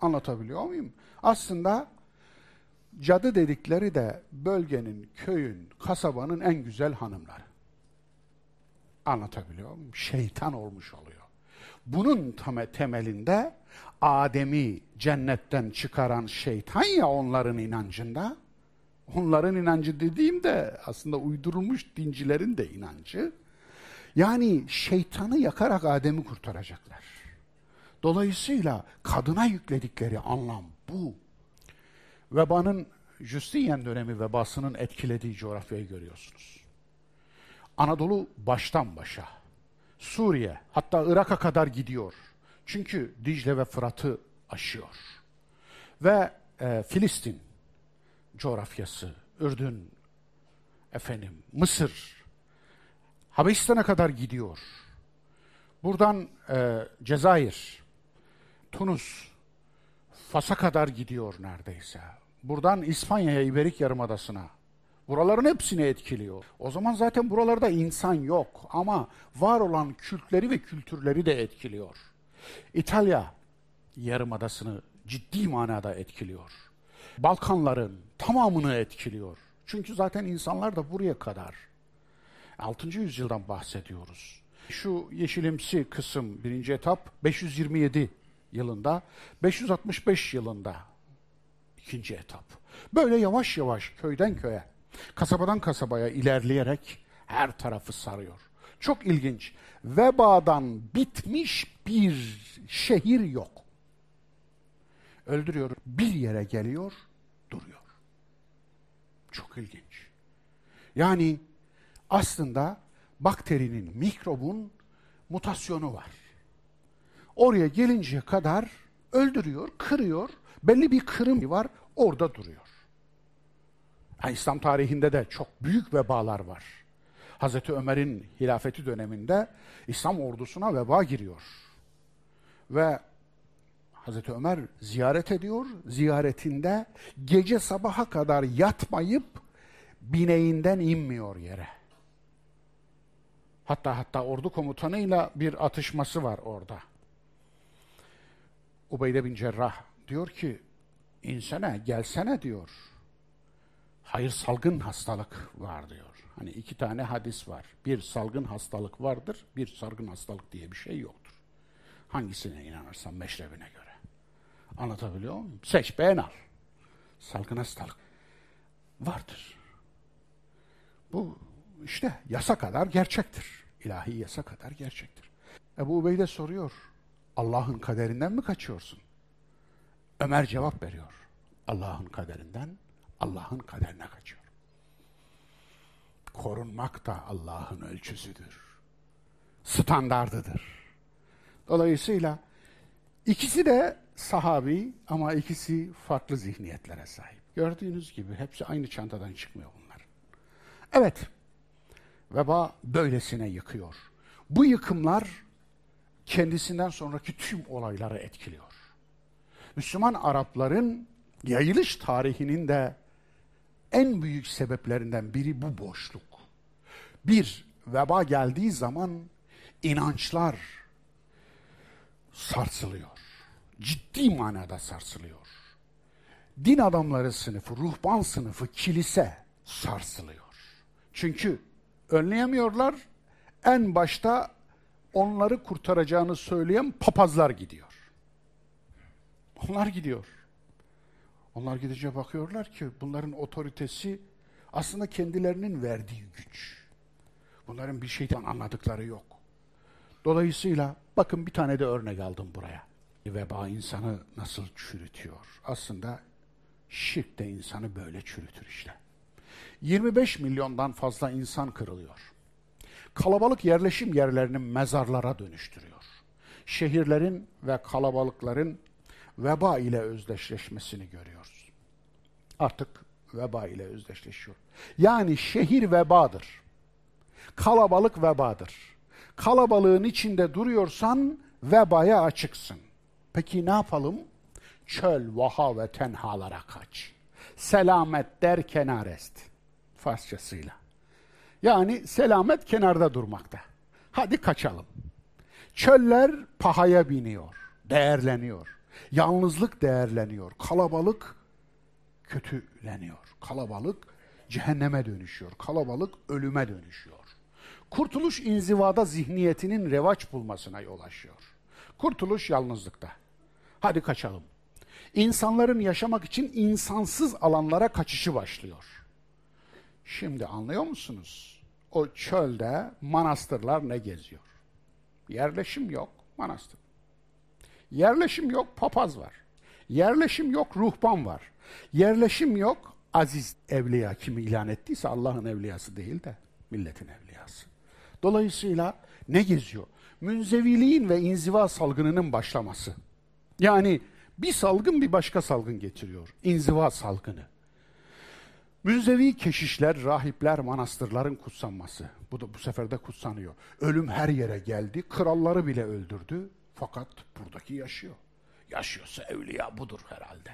Anlatabiliyor muyum? Aslında cadı dedikleri de bölgenin, köyün, kasabanın en güzel hanımları. Anlatabiliyor muyum? Şeytan olmuş oluyor. Bunun temelinde Adem'i cennetten çıkaran şeytan ya onların inancında. Onların inancı dediğimde aslında uydurulmuş dincilerin de inancı. Yani şeytanı yakarak Adem'i kurtaracaklar. Dolayısıyla kadına yükledikleri anlam bu. Vebanın Justinian dönemi vebasının etkilediği coğrafyayı görüyorsunuz. Anadolu baştan başa, Suriye hatta Irak'a kadar gidiyor. Çünkü Dicle ve Fırat'ı aşıyor. Ve e, Filistin coğrafyası, Ürdün, efendim, Mısır, Habeşistan'a kadar gidiyor. Buradan e, Cezayir, Tunus, Fas'a kadar gidiyor neredeyse. Buradan İspanya'ya, İberik Yarımadası'na. Buraların hepsini etkiliyor. O zaman zaten buralarda insan yok ama var olan kültleri ve kültürleri de etkiliyor. İtalya Yarımadası'nı ciddi manada etkiliyor. Balkanların tamamını etkiliyor. Çünkü zaten insanlar da buraya kadar. 6. yüzyıldan bahsediyoruz. Şu yeşilimsi kısım birinci etap 527 yılında, 565 yılında ikinci etap. Böyle yavaş yavaş köyden köye, kasabadan kasabaya ilerleyerek her tarafı sarıyor. Çok ilginç. Vebadan bitmiş bir şehir yok. Öldürüyor, bir yere geliyor, duruyor. Çok ilginç. Yani aslında bakterinin, mikrobun mutasyonu var. Oraya gelinceye kadar öldürüyor, kırıyor. Belli bir kırım var, orada duruyor. Yani İslam tarihinde de çok büyük vebalar var. Hazreti Ömer'in hilafeti döneminde İslam ordusuna veba giriyor. Ve Hazreti Ömer ziyaret ediyor. Ziyaretinde gece sabaha kadar yatmayıp bineğinden inmiyor yere. Hatta hatta ordu komutanıyla bir atışması var orada. Ubeyde bin Cerrah diyor ki insana gelsene diyor. Hayır salgın hastalık var diyor. Hani iki tane hadis var. Bir salgın hastalık vardır, bir salgın hastalık diye bir şey yoktur. Hangisine inanırsan meşrebine göre. Anlatabiliyor muyum? Seç beğen al. Salgın hastalık vardır. Bu işte yasa kadar gerçektir. İlahi yasa kadar gerçektir. Ebu Ubeyde soruyor. Allah'ın kaderinden mi kaçıyorsun? Ömer cevap veriyor. Allah'ın kaderinden Allah'ın kaderine kaçıyor. Korunmak da Allah'ın ölçüsüdür. Standardıdır. Dolayısıyla ikisi de sahabi ama ikisi farklı zihniyetlere sahip. Gördüğünüz gibi hepsi aynı çantadan çıkmıyor bunlar. Evet, veba böylesine yıkıyor. Bu yıkımlar kendisinden sonraki tüm olayları etkiliyor. Müslüman Arapların yayılış tarihinin de en büyük sebeplerinden biri bu boşluk. Bir, veba geldiği zaman inançlar sarsılıyor. Ciddi manada sarsılıyor. Din adamları sınıfı, ruhban sınıfı, kilise sarsılıyor. Çünkü önleyemiyorlar. En başta onları kurtaracağını söyleyen papazlar gidiyor. Onlar gidiyor. Onlar gidince bakıyorlar ki bunların otoritesi aslında kendilerinin verdiği güç. Bunların bir şeyden anladıkları yok. Dolayısıyla bakın bir tane de örnek aldım buraya. Veba insanı nasıl çürütüyor? Aslında şirk de insanı böyle çürütür işte. 25 milyondan fazla insan kırılıyor. Kalabalık yerleşim yerlerini mezarlara dönüştürüyor. Şehirlerin ve kalabalıkların veba ile özdeşleşmesini görüyoruz. Artık veba ile özdeşleşiyor. Yani şehir vebadır. Kalabalık vebadır. Kalabalığın içinde duruyorsan vebaya açıksın. Peki ne yapalım? Çöl, vaha ve tenhalara kaç. Selamet der kenarest. Farsçasıyla. Yani selamet kenarda durmakta. Hadi kaçalım. Çöller pahaya biniyor, değerleniyor. Yalnızlık değerleniyor. Kalabalık kötüleniyor. Kalabalık cehenneme dönüşüyor. Kalabalık ölüme dönüşüyor. Kurtuluş inzivada zihniyetinin revaç bulmasına yol açıyor. Kurtuluş yalnızlıkta. Hadi kaçalım. İnsanların yaşamak için insansız alanlara kaçışı başlıyor. Şimdi anlıyor musunuz? O çölde manastırlar ne geziyor? Yerleşim yok, manastır. Yerleşim yok, papaz var. Yerleşim yok, ruhban var. Yerleşim yok, aziz evliya kimi ilan ettiyse Allah'ın evliyası değil de milletin evliyası. Dolayısıyla ne geziyor? Münzeviliğin ve inziva salgınının başlaması. Yani bir salgın bir başka salgın getiriyor. İnziva salgını. Münzevi keşişler, rahipler, manastırların kutsanması. Bu da bu sefer de kutsanıyor. Ölüm her yere geldi. Kralları bile öldürdü. Fakat buradaki yaşıyor. Yaşıyorsa evliya budur herhalde.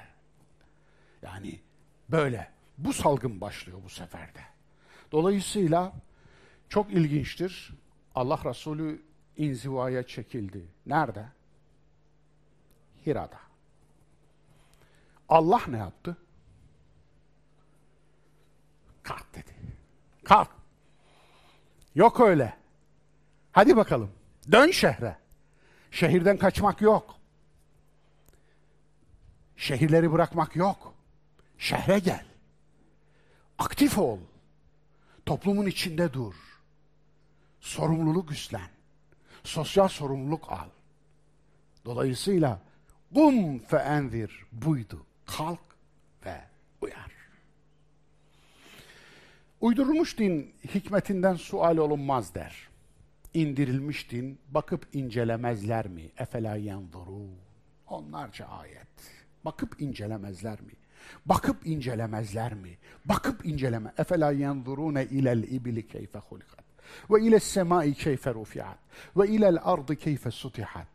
Yani böyle. Bu salgın başlıyor bu seferde. Dolayısıyla çok ilginçtir. Allah Resulü inzivaya çekildi. Nerede? Hira'da. Allah ne yaptı? Kalk dedi. Kalk. Yok öyle. Hadi bakalım. Dön şehre. Şehirden kaçmak yok. Şehirleri bırakmak yok. Şehre gel. Aktif ol. Toplumun içinde dur. Sorumluluk üstlen. Sosyal sorumluluk al. Dolayısıyla kum fe enzir buydu. Kalk ve uyar. Uydurulmuş din hikmetinden sual olunmaz der. İndirilmiş din bakıp incelemezler mi? Efela yanzuru. Onlarca ayet. Bakıp incelemezler mi? Bakıp incelemezler mi? Bakıp inceleme. Efela yanzurune ilel ibli keyfe hulikat. Ve ile semai keyfe rufiat. Ve ilel ardı keyfe sutihat.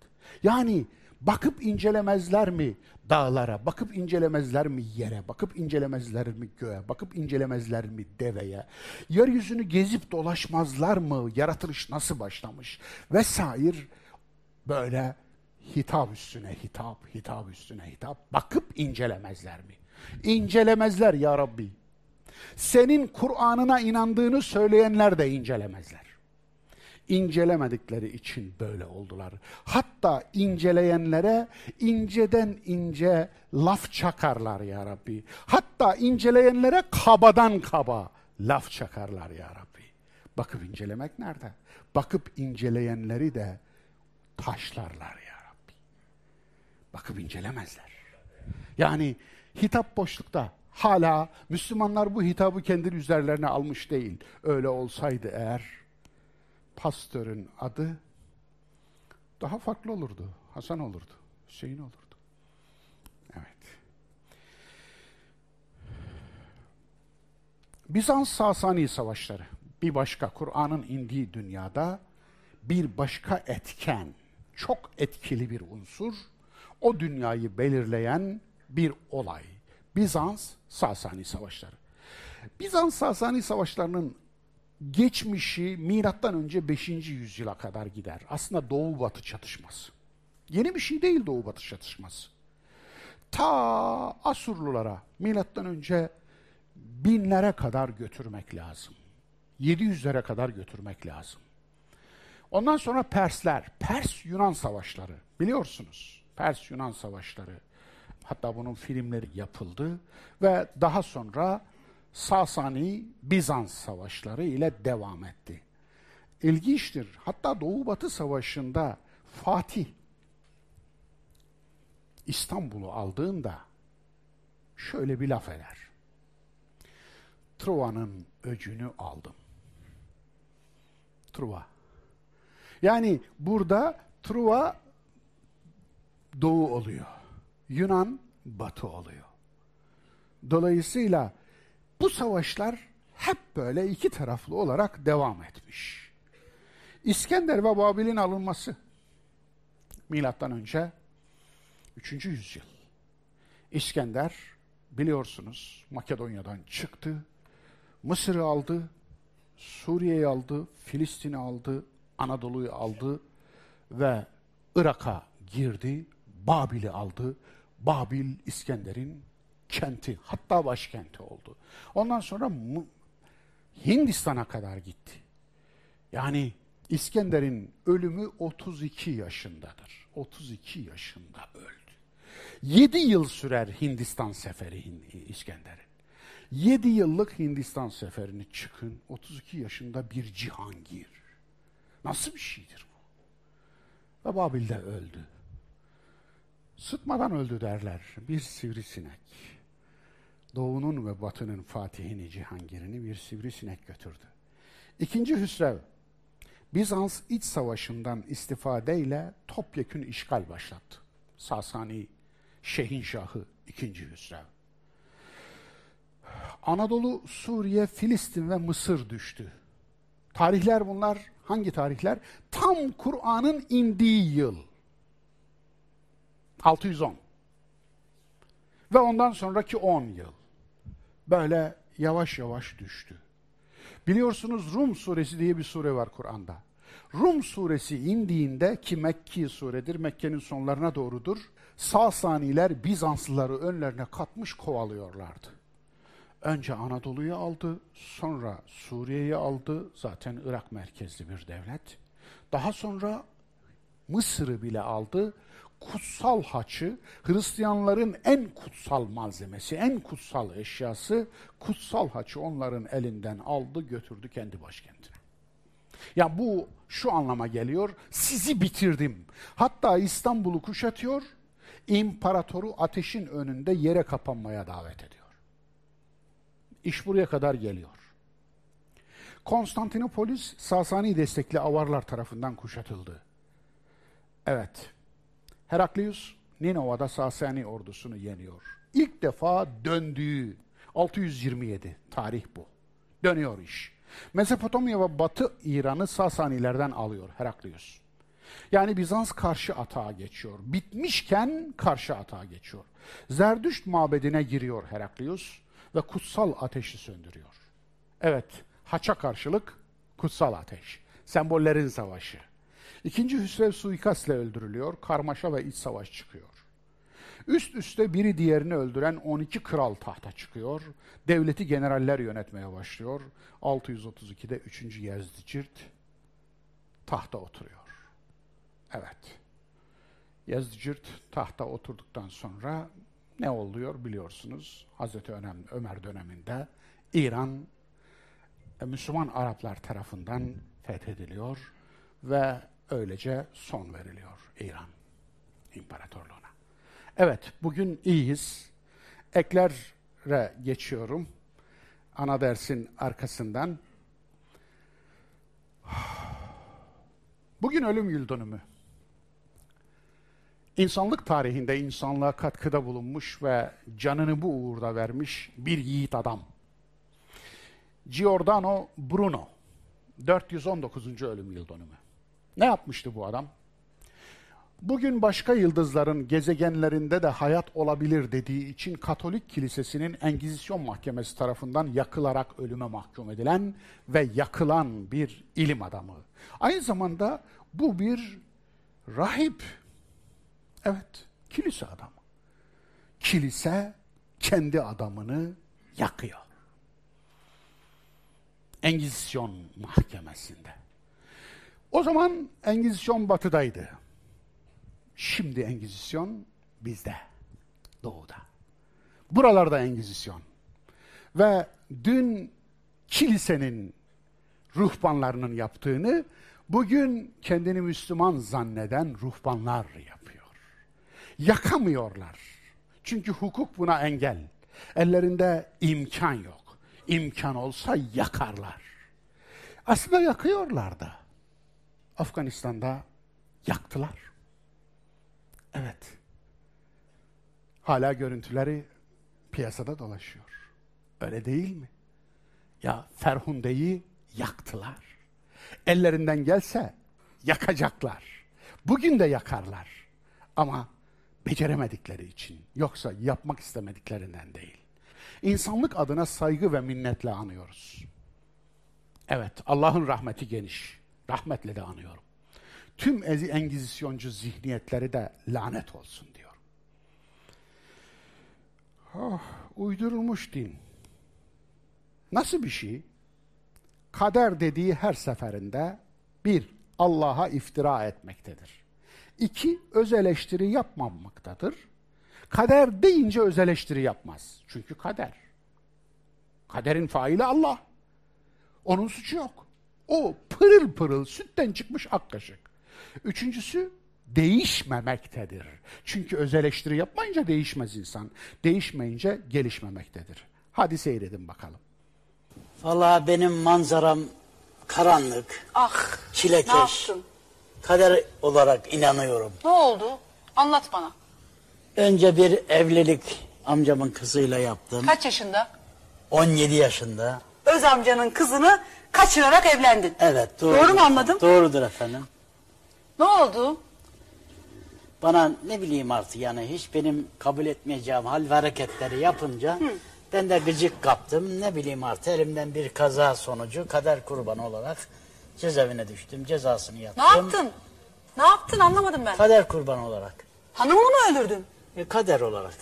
Yani bakıp incelemezler mi dağlara, bakıp incelemezler mi yere, bakıp incelemezler mi göğe, bakıp incelemezler mi deveye, yeryüzünü gezip dolaşmazlar mı, yaratılış nasıl başlamış? Vesaire. Böyle hitap üstüne hitap, hitap üstüne hitap, bakıp incelemezler mi? İncelemezler ya Rabbi. Senin Kur'an'ına inandığını söyleyenler de incelemezler. İncelemedikleri için böyle oldular. Hatta inceleyenlere inceden ince laf çakarlar ya Rabbi. Hatta inceleyenlere kabadan kaba laf çakarlar ya Rabbi. Bakıp incelemek nerede? Bakıp inceleyenleri de taşlarlar ya Rabbi. Bakıp incelemezler. Yani hitap boşlukta. Hala Müslümanlar bu hitabı kendi üzerlerine almış değil. Öyle olsaydı eğer pastörün adı daha farklı olurdu. Hasan olurdu. Hüseyin olurdu. Evet. Bizans-Sasani savaşları bir başka Kur'an'ın indiği dünyada bir başka etken, çok etkili bir unsur, o dünyayı belirleyen bir olay. Bizans-Sasani savaşları. Bizans-Sasani savaşlarının geçmişi milattan önce 5. yüzyıla kadar gider. Aslında Doğu Batı çatışması. Yeni bir şey değil Doğu Batı çatışması. Ta Asurlulara milattan önce binlere kadar götürmek lazım. 700'lere kadar götürmek lazım. Ondan sonra Persler, Pers-Yunan savaşları biliyorsunuz. Pers-Yunan savaşları. Hatta bunun filmleri yapıldı ve daha sonra Sasani Bizans savaşları ile devam etti. İlginçtir. Hatta Doğu Batı Savaşı'nda Fatih İstanbul'u aldığında şöyle bir laf eder. Truva'nın öcünü aldım. Truva. Yani burada Truva doğu oluyor. Yunan batı oluyor. Dolayısıyla bu savaşlar hep böyle iki taraflı olarak devam etmiş. İskender ve Babil'in alınması milattan önce 3. yüzyıl. İskender biliyorsunuz Makedonya'dan çıktı Mısır'ı aldı, Suriye'yi aldı, Filistin'i aldı, Anadolu'yu aldı ve Irak'a girdi, Babil'i aldı. Babil İskender'in kenti, hatta başkenti oldu. Ondan sonra Hindistan'a kadar gitti. Yani İskender'in ölümü 32 yaşındadır. 32 yaşında öldü. 7 yıl sürer Hindistan seferi İskender'in. 7 yıllık Hindistan seferini çıkın. 32 yaşında bir cihangir. Nasıl bir şeydir bu? Ve Babil'de öldü. Sıtmadan öldü derler. Bir sivrisinek. Doğunun ve batının fatihini, cihangirini bir sivrisinek götürdü. İkinci Hüsrev, Bizans iç savaşından istifadeyle topyekün işgal başlattı. Sasani Şehinşahı ikinci Hüsrev. Anadolu, Suriye, Filistin ve Mısır düştü. Tarihler bunlar hangi tarihler? Tam Kur'an'ın indiği yıl. 610. Ve ondan sonraki 10 yıl. Böyle yavaş yavaş düştü. Biliyorsunuz Rum suresi diye bir sure var Kur'an'da. Rum suresi indiğinde ki Mekki suredir, Mekke'nin sonlarına doğrudur. Sasaniler Bizanslıları önlerine katmış kovalıyorlardı. Önce Anadolu'yu aldı, sonra Suriye'yi aldı. Zaten Irak merkezli bir devlet. Daha sonra Mısır'ı bile aldı. Kutsal haçı, Hristiyanların en kutsal malzemesi, en kutsal eşyası, kutsal haçı onların elinden aldı, götürdü kendi başkentine. Ya bu şu anlama geliyor, sizi bitirdim. Hatta İstanbul'u kuşatıyor, imparatoru ateşin önünde yere kapanmaya davet ediyor. İş buraya kadar geliyor. Konstantinopolis Sasani destekli avarlar tarafından kuşatıldı. Evet, Heraklius Ninova'da Sasani ordusunu yeniyor. İlk defa döndüğü 627 tarih bu. Dönüyor iş. Mezopotamya ve Batı İran'ı Sasanilerden alıyor Heraklius. Yani Bizans karşı atağa geçiyor. Bitmişken karşı atağa geçiyor. Zerdüşt mabedine giriyor Heraklius ve kutsal ateşi söndürüyor. Evet, haça karşılık kutsal ateş. Sembollerin savaşı. İkinci Hüsrev suikastle öldürülüyor, karmaşa ve iç savaş çıkıyor. Üst üste biri diğerini öldüren 12 kral tahta çıkıyor. Devleti generaller yönetmeye başlıyor. 632'de 3. Yezdicirt tahta oturuyor. Evet. Yezdicirt tahta oturduktan sonra ne oluyor biliyorsunuz. Hazreti Ömer döneminde İran e, Müslüman Araplar tarafından fethediliyor ve öylece son veriliyor İran İmparatorluğu'na. Evet, bugün iyiyiz. Eklere geçiyorum. Ana dersin arkasından. Bugün ölüm yıl dönümü. İnsanlık tarihinde insanlığa katkıda bulunmuş ve canını bu uğurda vermiş bir yiğit adam. Giordano Bruno, 419. ölüm yıl dönümü. Ne yapmıştı bu adam? Bugün başka yıldızların gezegenlerinde de hayat olabilir dediği için Katolik Kilisesi'nin Engizisyon Mahkemesi tarafından yakılarak ölüme mahkum edilen ve yakılan bir ilim adamı. Aynı zamanda bu bir rahip Evet, kilise adamı. Kilise kendi adamını yakıyor. Engizisyon mahkemesinde. O zaman Engizisyon batıdaydı. Şimdi Engizisyon bizde, doğuda. Buralarda Engizisyon. Ve dün kilisenin ruhbanlarının yaptığını bugün kendini Müslüman zanneden ruhbanlar yapıyor yakamıyorlar. Çünkü hukuk buna engel. Ellerinde imkan yok. İmkan olsa yakarlar. Aslında yakıyorlar da. Afganistan'da yaktılar. Evet. Hala görüntüleri piyasada dolaşıyor. Öyle değil mi? Ya Ferhunde'yi yaktılar. Ellerinden gelse yakacaklar. Bugün de yakarlar. Ama beceremedikleri için. Yoksa yapmak istemediklerinden değil. İnsanlık adına saygı ve minnetle anıyoruz. Evet, Allah'ın rahmeti geniş. Rahmetle de anıyorum. Tüm engizisyoncu zihniyetleri de lanet olsun diyor. Oh, uydurulmuş din. Nasıl bir şey? Kader dediği her seferinde bir, Allah'a iftira etmektedir. İki, öz eleştiri yapmamaktadır. Kader deyince öz eleştiri yapmaz. Çünkü kader. Kaderin faili Allah. Onun suçu yok. O pırıl pırıl sütten çıkmış ak kaşık. Üçüncüsü değişmemektedir. Çünkü öz eleştiri yapmayınca değişmez insan. Değişmeyince gelişmemektedir. Hadi seyredin bakalım. Valla benim manzaram karanlık, Ah, çilekeş. ne yaptın? Kader olarak inanıyorum. Ne oldu? Anlat bana. Önce bir evlilik amcamın kızıyla yaptım. Kaç yaşında? 17 yaşında. Öz amcanın kızını kaçırarak evlendin. Evet doğru. Doğru mu anladım? Doğrudur efendim. Ne oldu? Bana ne bileyim artık yani hiç benim kabul etmeyeceğim hal ve hareketleri yapınca ben de gıcık kaptım. Ne bileyim artık elimden bir kaza sonucu kader kurbanı olarak cezaevine düştüm. Cezasını yattım. Ne yaptın? Ne yaptın anlamadım ben. Kader kurbanı olarak. Hanımını mı öldürdün? E, kader olarak.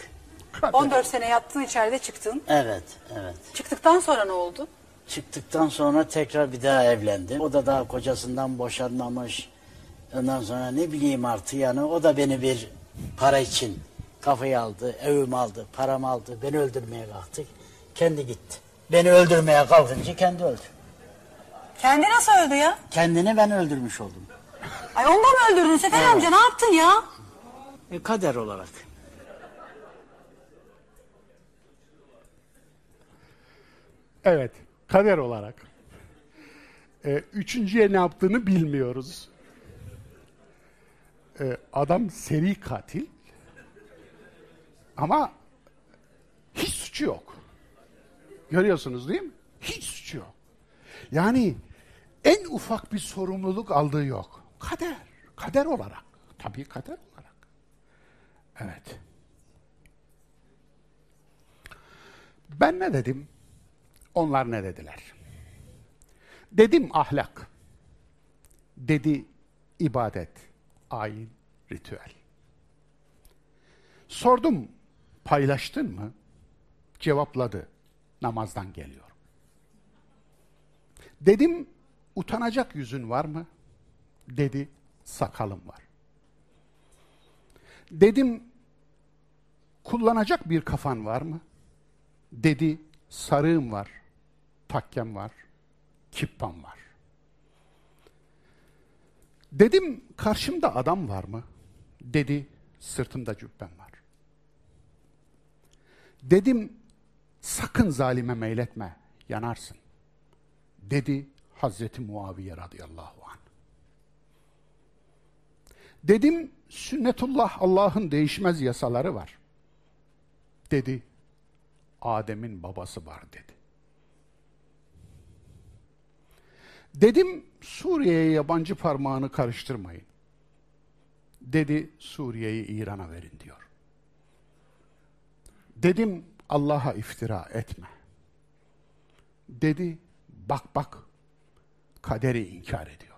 14 sene yattın içeride çıktın. Evet, evet. Çıktıktan sonra ne oldu? Çıktıktan sonra tekrar bir daha evlendim. O da daha kocasından boşanmamış. Ondan sonra ne bileyim artık yani o da beni bir para için kafayı aldı, evimi aldı, paramı aldı. Beni öldürmeye kalktı. Kendi gitti. Beni öldürmeye kalkınca kendi öldü. Kendi nasıl öldü ya? Kendini ben öldürmüş oldum. Ay onu da mı öldürdün Sefer amca ne yaptın ya? E, kader olarak. Evet, kader olarak. Ee, üçüncüye ne yaptığını bilmiyoruz. Ee, adam seri katil. Ama hiç suçu yok. Görüyorsunuz değil mi? Hiç suçu yok. Yani en ufak bir sorumluluk aldığı yok. Kader. Kader olarak. Tabii kader olarak. Evet. Ben ne dedim? Onlar ne dediler? Dedim ahlak. Dedi ibadet, ayin, ritüel. Sordum paylaştın mı? Cevapladı. Namazdan geliyor. Dedim utanacak yüzün var mı? Dedi sakalım var. Dedim kullanacak bir kafan var mı? Dedi sarığım var, takkem var, kippam var. Dedim karşımda adam var mı? Dedi sırtımda cübbem var. Dedim sakın zalime meyletme, yanarsın. Dedi Hazreti Muaviye radıyallahu anh. Dedim sünnetullah Allah'ın değişmez yasaları var. Dedi Adem'in babası var dedi. Dedim Suriye'ye yabancı parmağını karıştırmayın. Dedi Suriye'yi İran'a verin diyor. Dedim Allah'a iftira etme. Dedi bak bak kaderi inkar ediyor.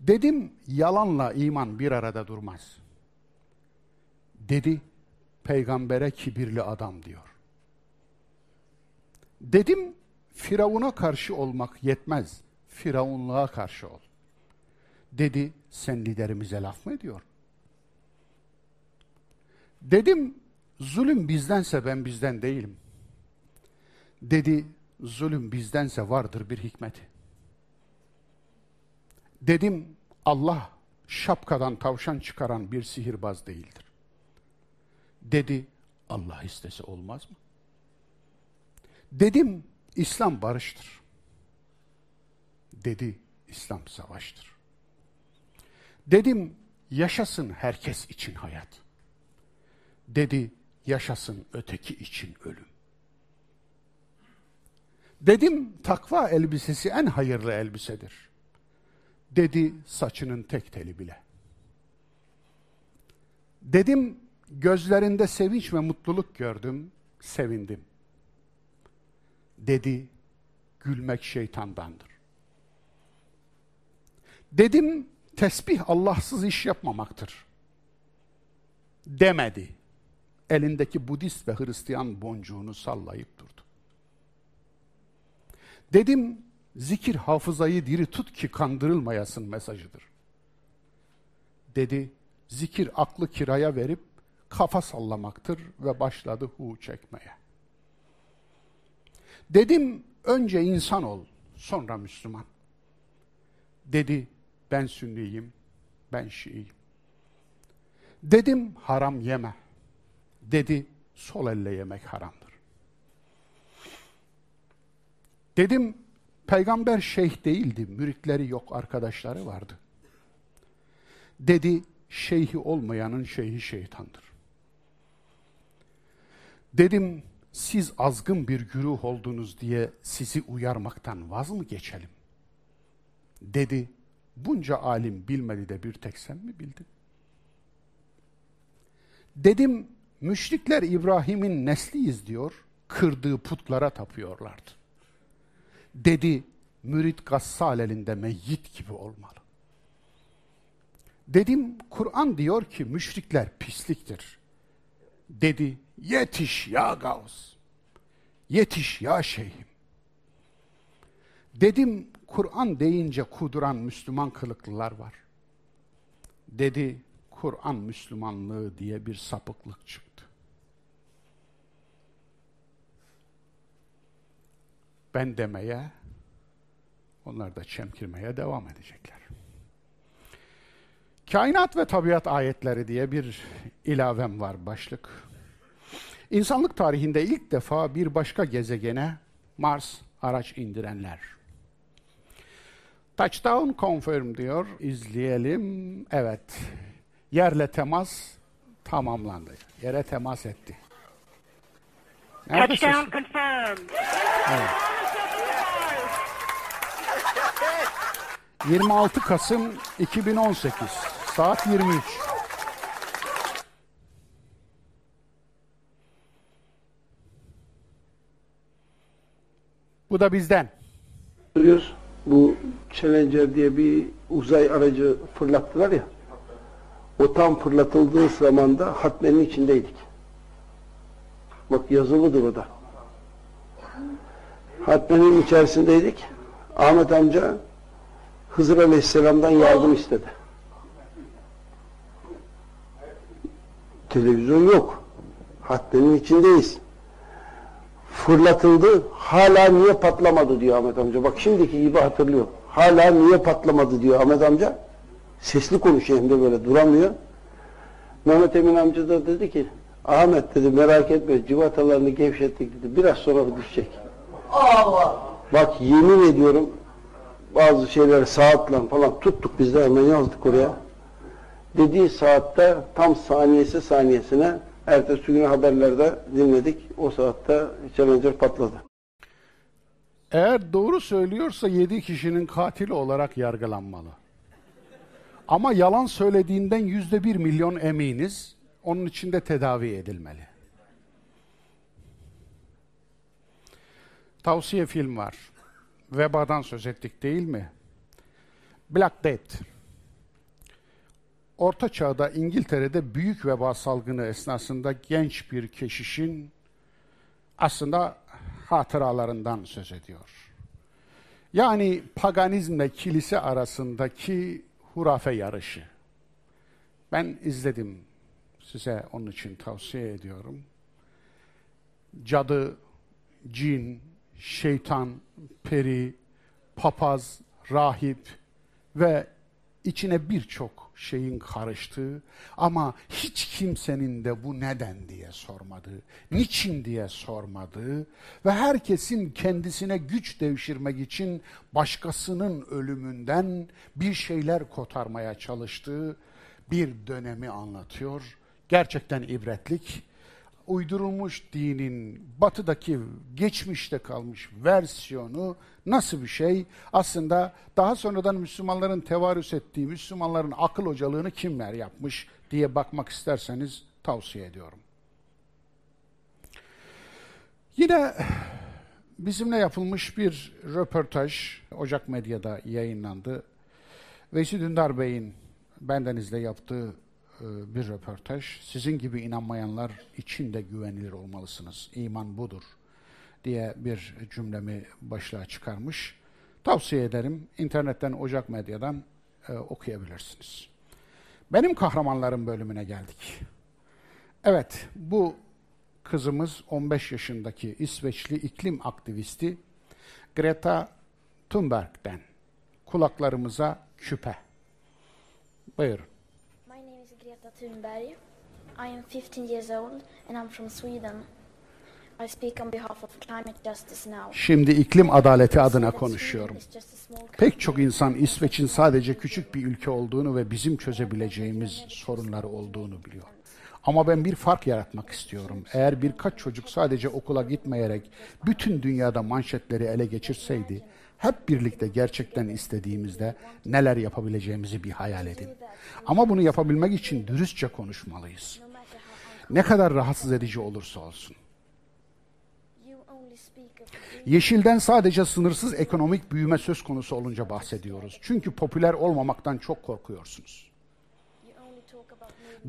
Dedim yalanla iman bir arada durmaz. Dedi peygambere kibirli adam diyor. Dedim Firavun'a karşı olmak yetmez. Firavunluğa karşı ol. Dedi sen liderimize laf mı ediyor? Dedim zulüm bizdense ben bizden değilim. Dedi zulüm bizdense vardır bir hikmeti. Dedim Allah şapkadan tavşan çıkaran bir sihirbaz değildir. Dedi Allah istese olmaz mı? Dedim İslam barıştır. Dedi İslam savaştır. Dedim yaşasın herkes için hayat. Dedi yaşasın öteki için ölüm. Dedim takva elbisesi en hayırlı elbisedir. Dedi saçının tek teli bile. Dedim gözlerinde sevinç ve mutluluk gördüm. sevindim. Dedi, gülmek şeytandandır. Dedim, tesbih Allahsız iş yapmamaktır. Demedi. Elindeki Budist ve Hristiyan boncuğunu sallayıp durdu. Dedim, zikir hafızayı diri tut ki kandırılmayasın mesajıdır. Dedi, zikir aklı kiraya verip kafa sallamaktır ve başladı hu çekmeye. Dedim, önce insan ol, sonra Müslüman. Dedi, ben Sünniyim, ben Şiiyim. Dedim, haram yeme. Dedi, sol elle yemek haramdır. Dedim, peygamber şeyh değildi, müritleri yok, arkadaşları vardı. Dedi, şeyhi olmayanın şeyhi şeytandır. Dedim, siz azgın bir güruh oldunuz diye sizi uyarmaktan vaz mı geçelim? Dedi, bunca alim bilmedi de bir tek sen mi bildin? Dedim, müşrikler İbrahim'in nesliyiz diyor, kırdığı putlara tapıyorlardı. Dedi, mürit gassal elinde meyyit gibi olmalı. Dedim, Kur'an diyor ki müşrikler pisliktir. Dedi, yetiş ya Gavs, yetiş ya şeyhim. Dedim, Kur'an deyince kuduran Müslüman kılıklılar var. Dedi, Kur'an Müslümanlığı diye bir sapıklık çıktı. Ben demeye, onlar da çemkirmeye devam edecekler. Kainat ve tabiat ayetleri diye bir ilavem var başlık. İnsanlık tarihinde ilk defa bir başka gezegene Mars araç indirenler. Touchdown confirm diyor. İzleyelim. Evet. Yerle temas tamamlandı. Yere temas etti. Neredesiniz? Touchdown confirmed. 26 Kasım 2018 saat 23. Bu da bizden. Biliyoruz bu Challenger diye bir uzay aracı fırlattılar ya. O tam fırlatıldığı zamanda hatmenin içindeydik. Bak yazılıdır o da. Hatmenin içerisindeydik. Ahmet amca Hızır Aleyhisselam'dan yardım istedi. Televizyon yok. Hatmenin içindeyiz fırlatıldı. Hala niye patlamadı diyor Ahmet amca. Bak şimdiki gibi hatırlıyor. Hala niye patlamadı diyor Ahmet amca. Sesli konuşuyor hem de böyle duramıyor. Mehmet Emin amca da dedi ki Ahmet dedi merak etme civatalarını gevşettik dedi. Biraz sonra düşecek. Allah. Bak yemin ediyorum bazı şeyleri saatle falan tuttuk biz de hemen yazdık oraya. Dediği saatte tam saniyesi saniyesine Ertesi gün haberlerde dinledik. O saatte Challenger patladı. Eğer doğru söylüyorsa yedi kişinin katili olarak yargılanmalı. Ama yalan söylediğinden yüzde bir milyon eminiz. Onun için de tedavi edilmeli. Tavsiye film var. Vebadan söz ettik değil mi? Black Death. Orta Çağ'da İngiltere'de büyük veba salgını esnasında genç bir keşişin aslında hatıralarından söz ediyor. Yani paganizmle kilise arasındaki hurafe yarışı. Ben izledim. Size onun için tavsiye ediyorum. Cadı, cin, şeytan, peri, papaz, rahip ve içine birçok şeyin karıştığı ama hiç kimsenin de bu neden diye sormadığı, niçin diye sormadığı ve herkesin kendisine güç devşirmek için başkasının ölümünden bir şeyler kotarmaya çalıştığı bir dönemi anlatıyor. Gerçekten ibretlik uydurulmuş dinin batıdaki geçmişte kalmış versiyonu nasıl bir şey? Aslında daha sonradan Müslümanların tevarüs ettiği, Müslümanların akıl hocalığını kimler yapmış diye bakmak isterseniz tavsiye ediyorum. Yine bizimle yapılmış bir röportaj Ocak Medya'da yayınlandı. Veysi Dündar Bey'in bendenizle yaptığı bir röportaj. Sizin gibi inanmayanlar için de güvenilir olmalısınız. İman budur diye bir cümlemi başlığa çıkarmış. Tavsiye ederim. İnternetten, Ocak Medya'dan e, okuyabilirsiniz. Benim kahramanlarım bölümüne geldik. Evet, bu kızımız 15 yaşındaki İsveçli iklim aktivisti Greta Thunberg'den. Kulaklarımıza küpe. Buyurun. Thunberg. I am 15 years old and I'm from Sweden. I speak on behalf of climate justice now. Şimdi iklim adaleti adına konuşuyorum. Pek çok insan İsveç'in sadece küçük bir ülke olduğunu ve bizim çözebileceğimiz sorunları olduğunu biliyor. Ama ben bir fark yaratmak istiyorum. Eğer birkaç çocuk sadece okula gitmeyerek bütün dünyada manşetleri ele geçirseydi, hep birlikte gerçekten istediğimizde neler yapabileceğimizi bir hayal edin. Ama bunu yapabilmek için dürüstçe konuşmalıyız. Ne kadar rahatsız edici olursa olsun. Yeşilden sadece sınırsız ekonomik büyüme söz konusu olunca bahsediyoruz. Çünkü popüler olmamaktan çok korkuyorsunuz.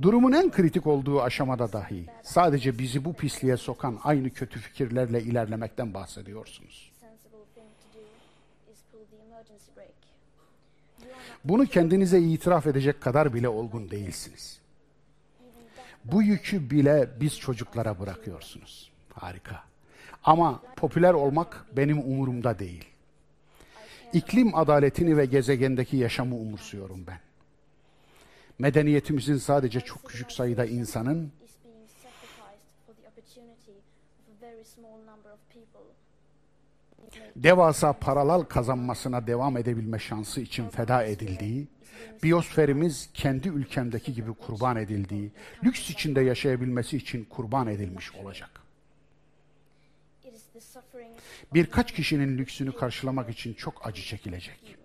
Durumun en kritik olduğu aşamada dahi sadece bizi bu pisliğe sokan aynı kötü fikirlerle ilerlemekten bahsediyorsunuz. Bunu kendinize itiraf edecek kadar bile olgun değilsiniz. Bu yükü bile biz çocuklara bırakıyorsunuz. Harika. Ama popüler olmak benim umurumda değil. İklim adaletini ve gezegendeki yaşamı umursuyorum ben. Medeniyetimizin sadece çok küçük sayıda insanın devasa paralel kazanmasına devam edebilme şansı için feda edildiği, biyosferimiz kendi ülkemdeki gibi kurban edildiği, lüks içinde yaşayabilmesi için kurban edilmiş olacak. Birkaç kişinin lüksünü karşılamak için çok acı çekilecek.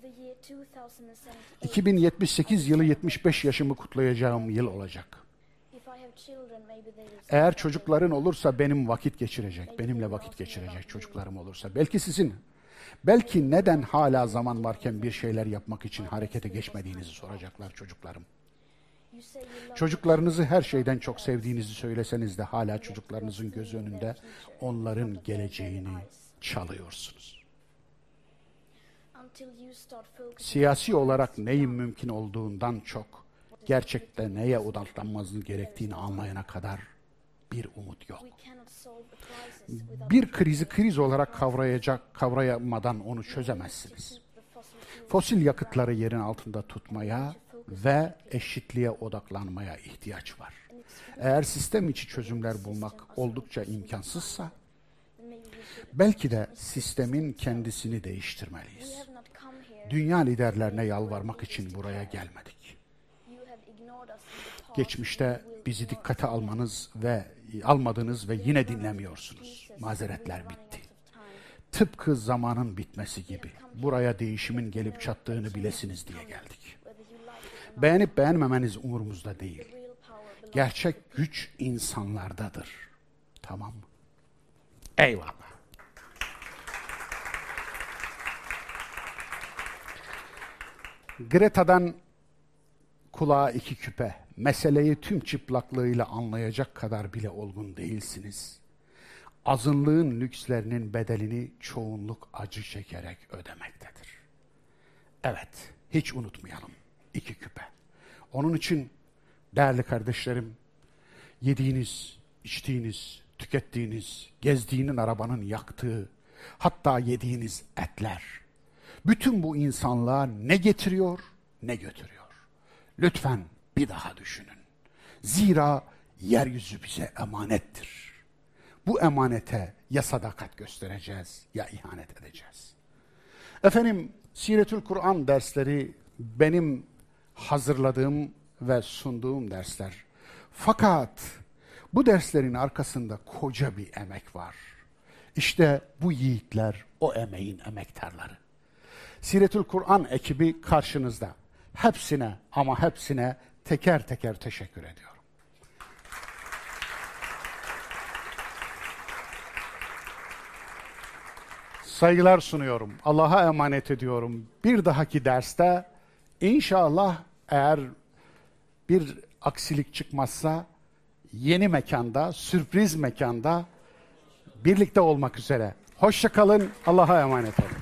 the year 2078 2078 yılı 75 yaşımı kutlayacağım yıl olacak. Eğer çocukların olursa benim vakit geçirecek, benimle vakit geçirecek çocuklarım olursa. Belki sizin, belki neden hala zaman varken bir şeyler yapmak için harekete geçmediğinizi soracaklar çocuklarım. Çocuklarınızı her şeyden çok sevdiğinizi söyleseniz de hala çocuklarınızın göz önünde onların geleceğini çalıyorsunuz. Siyasi olarak neyin mümkün olduğundan çok gerçekte neye odaklanmanızın gerektiğini anlayana kadar bir umut yok. Bir krizi kriz olarak kavrayacak, kavrayamadan onu çözemezsiniz. Fosil yakıtları yerin altında tutmaya ve eşitliğe odaklanmaya ihtiyaç var. Eğer sistem içi çözümler bulmak oldukça imkansızsa, belki de sistemin kendisini değiştirmeliyiz. Dünya liderlerine yalvarmak için buraya gelmedik. Geçmişte bizi dikkate almanız ve almadınız ve yine dinlemiyorsunuz. Mazeretler bitti. Tıpkı zamanın bitmesi gibi. Buraya değişimin gelip çattığını bilesiniz diye geldik. Beğenip beğenmemeniz umurumuzda değil. Gerçek güç insanlardadır. Tamam mı? Eyvallah. Greta'dan kulağa iki küpe. Meseleyi tüm çıplaklığıyla anlayacak kadar bile olgun değilsiniz. Azınlığın lükslerinin bedelini çoğunluk acı çekerek ödemektedir. Evet, hiç unutmayalım. iki küpe. Onun için değerli kardeşlerim, yediğiniz, içtiğiniz, tükettiğiniz, gezdiğinin arabanın yaktığı, hatta yediğiniz etler, bütün bu insanlığa ne getiriyor, ne götürüyor. Lütfen bir daha düşünün. Zira yeryüzü bize emanettir. Bu emanete ya sadakat göstereceğiz ya ihanet edeceğiz. Efendim Siretül Kur'an dersleri benim hazırladığım ve sunduğum dersler. Fakat bu derslerin arkasında koca bir emek var. İşte bu yiğitler o emeğin emektarları. Siretül Kur'an ekibi karşınızda. Hepsine ama hepsine teker teker teşekkür ediyorum. Saygılar sunuyorum. Allah'a emanet ediyorum. Bir dahaki derste inşallah eğer bir aksilik çıkmazsa yeni mekanda, sürpriz mekanda birlikte olmak üzere. Hoşçakalın, Allah'a emanet olun.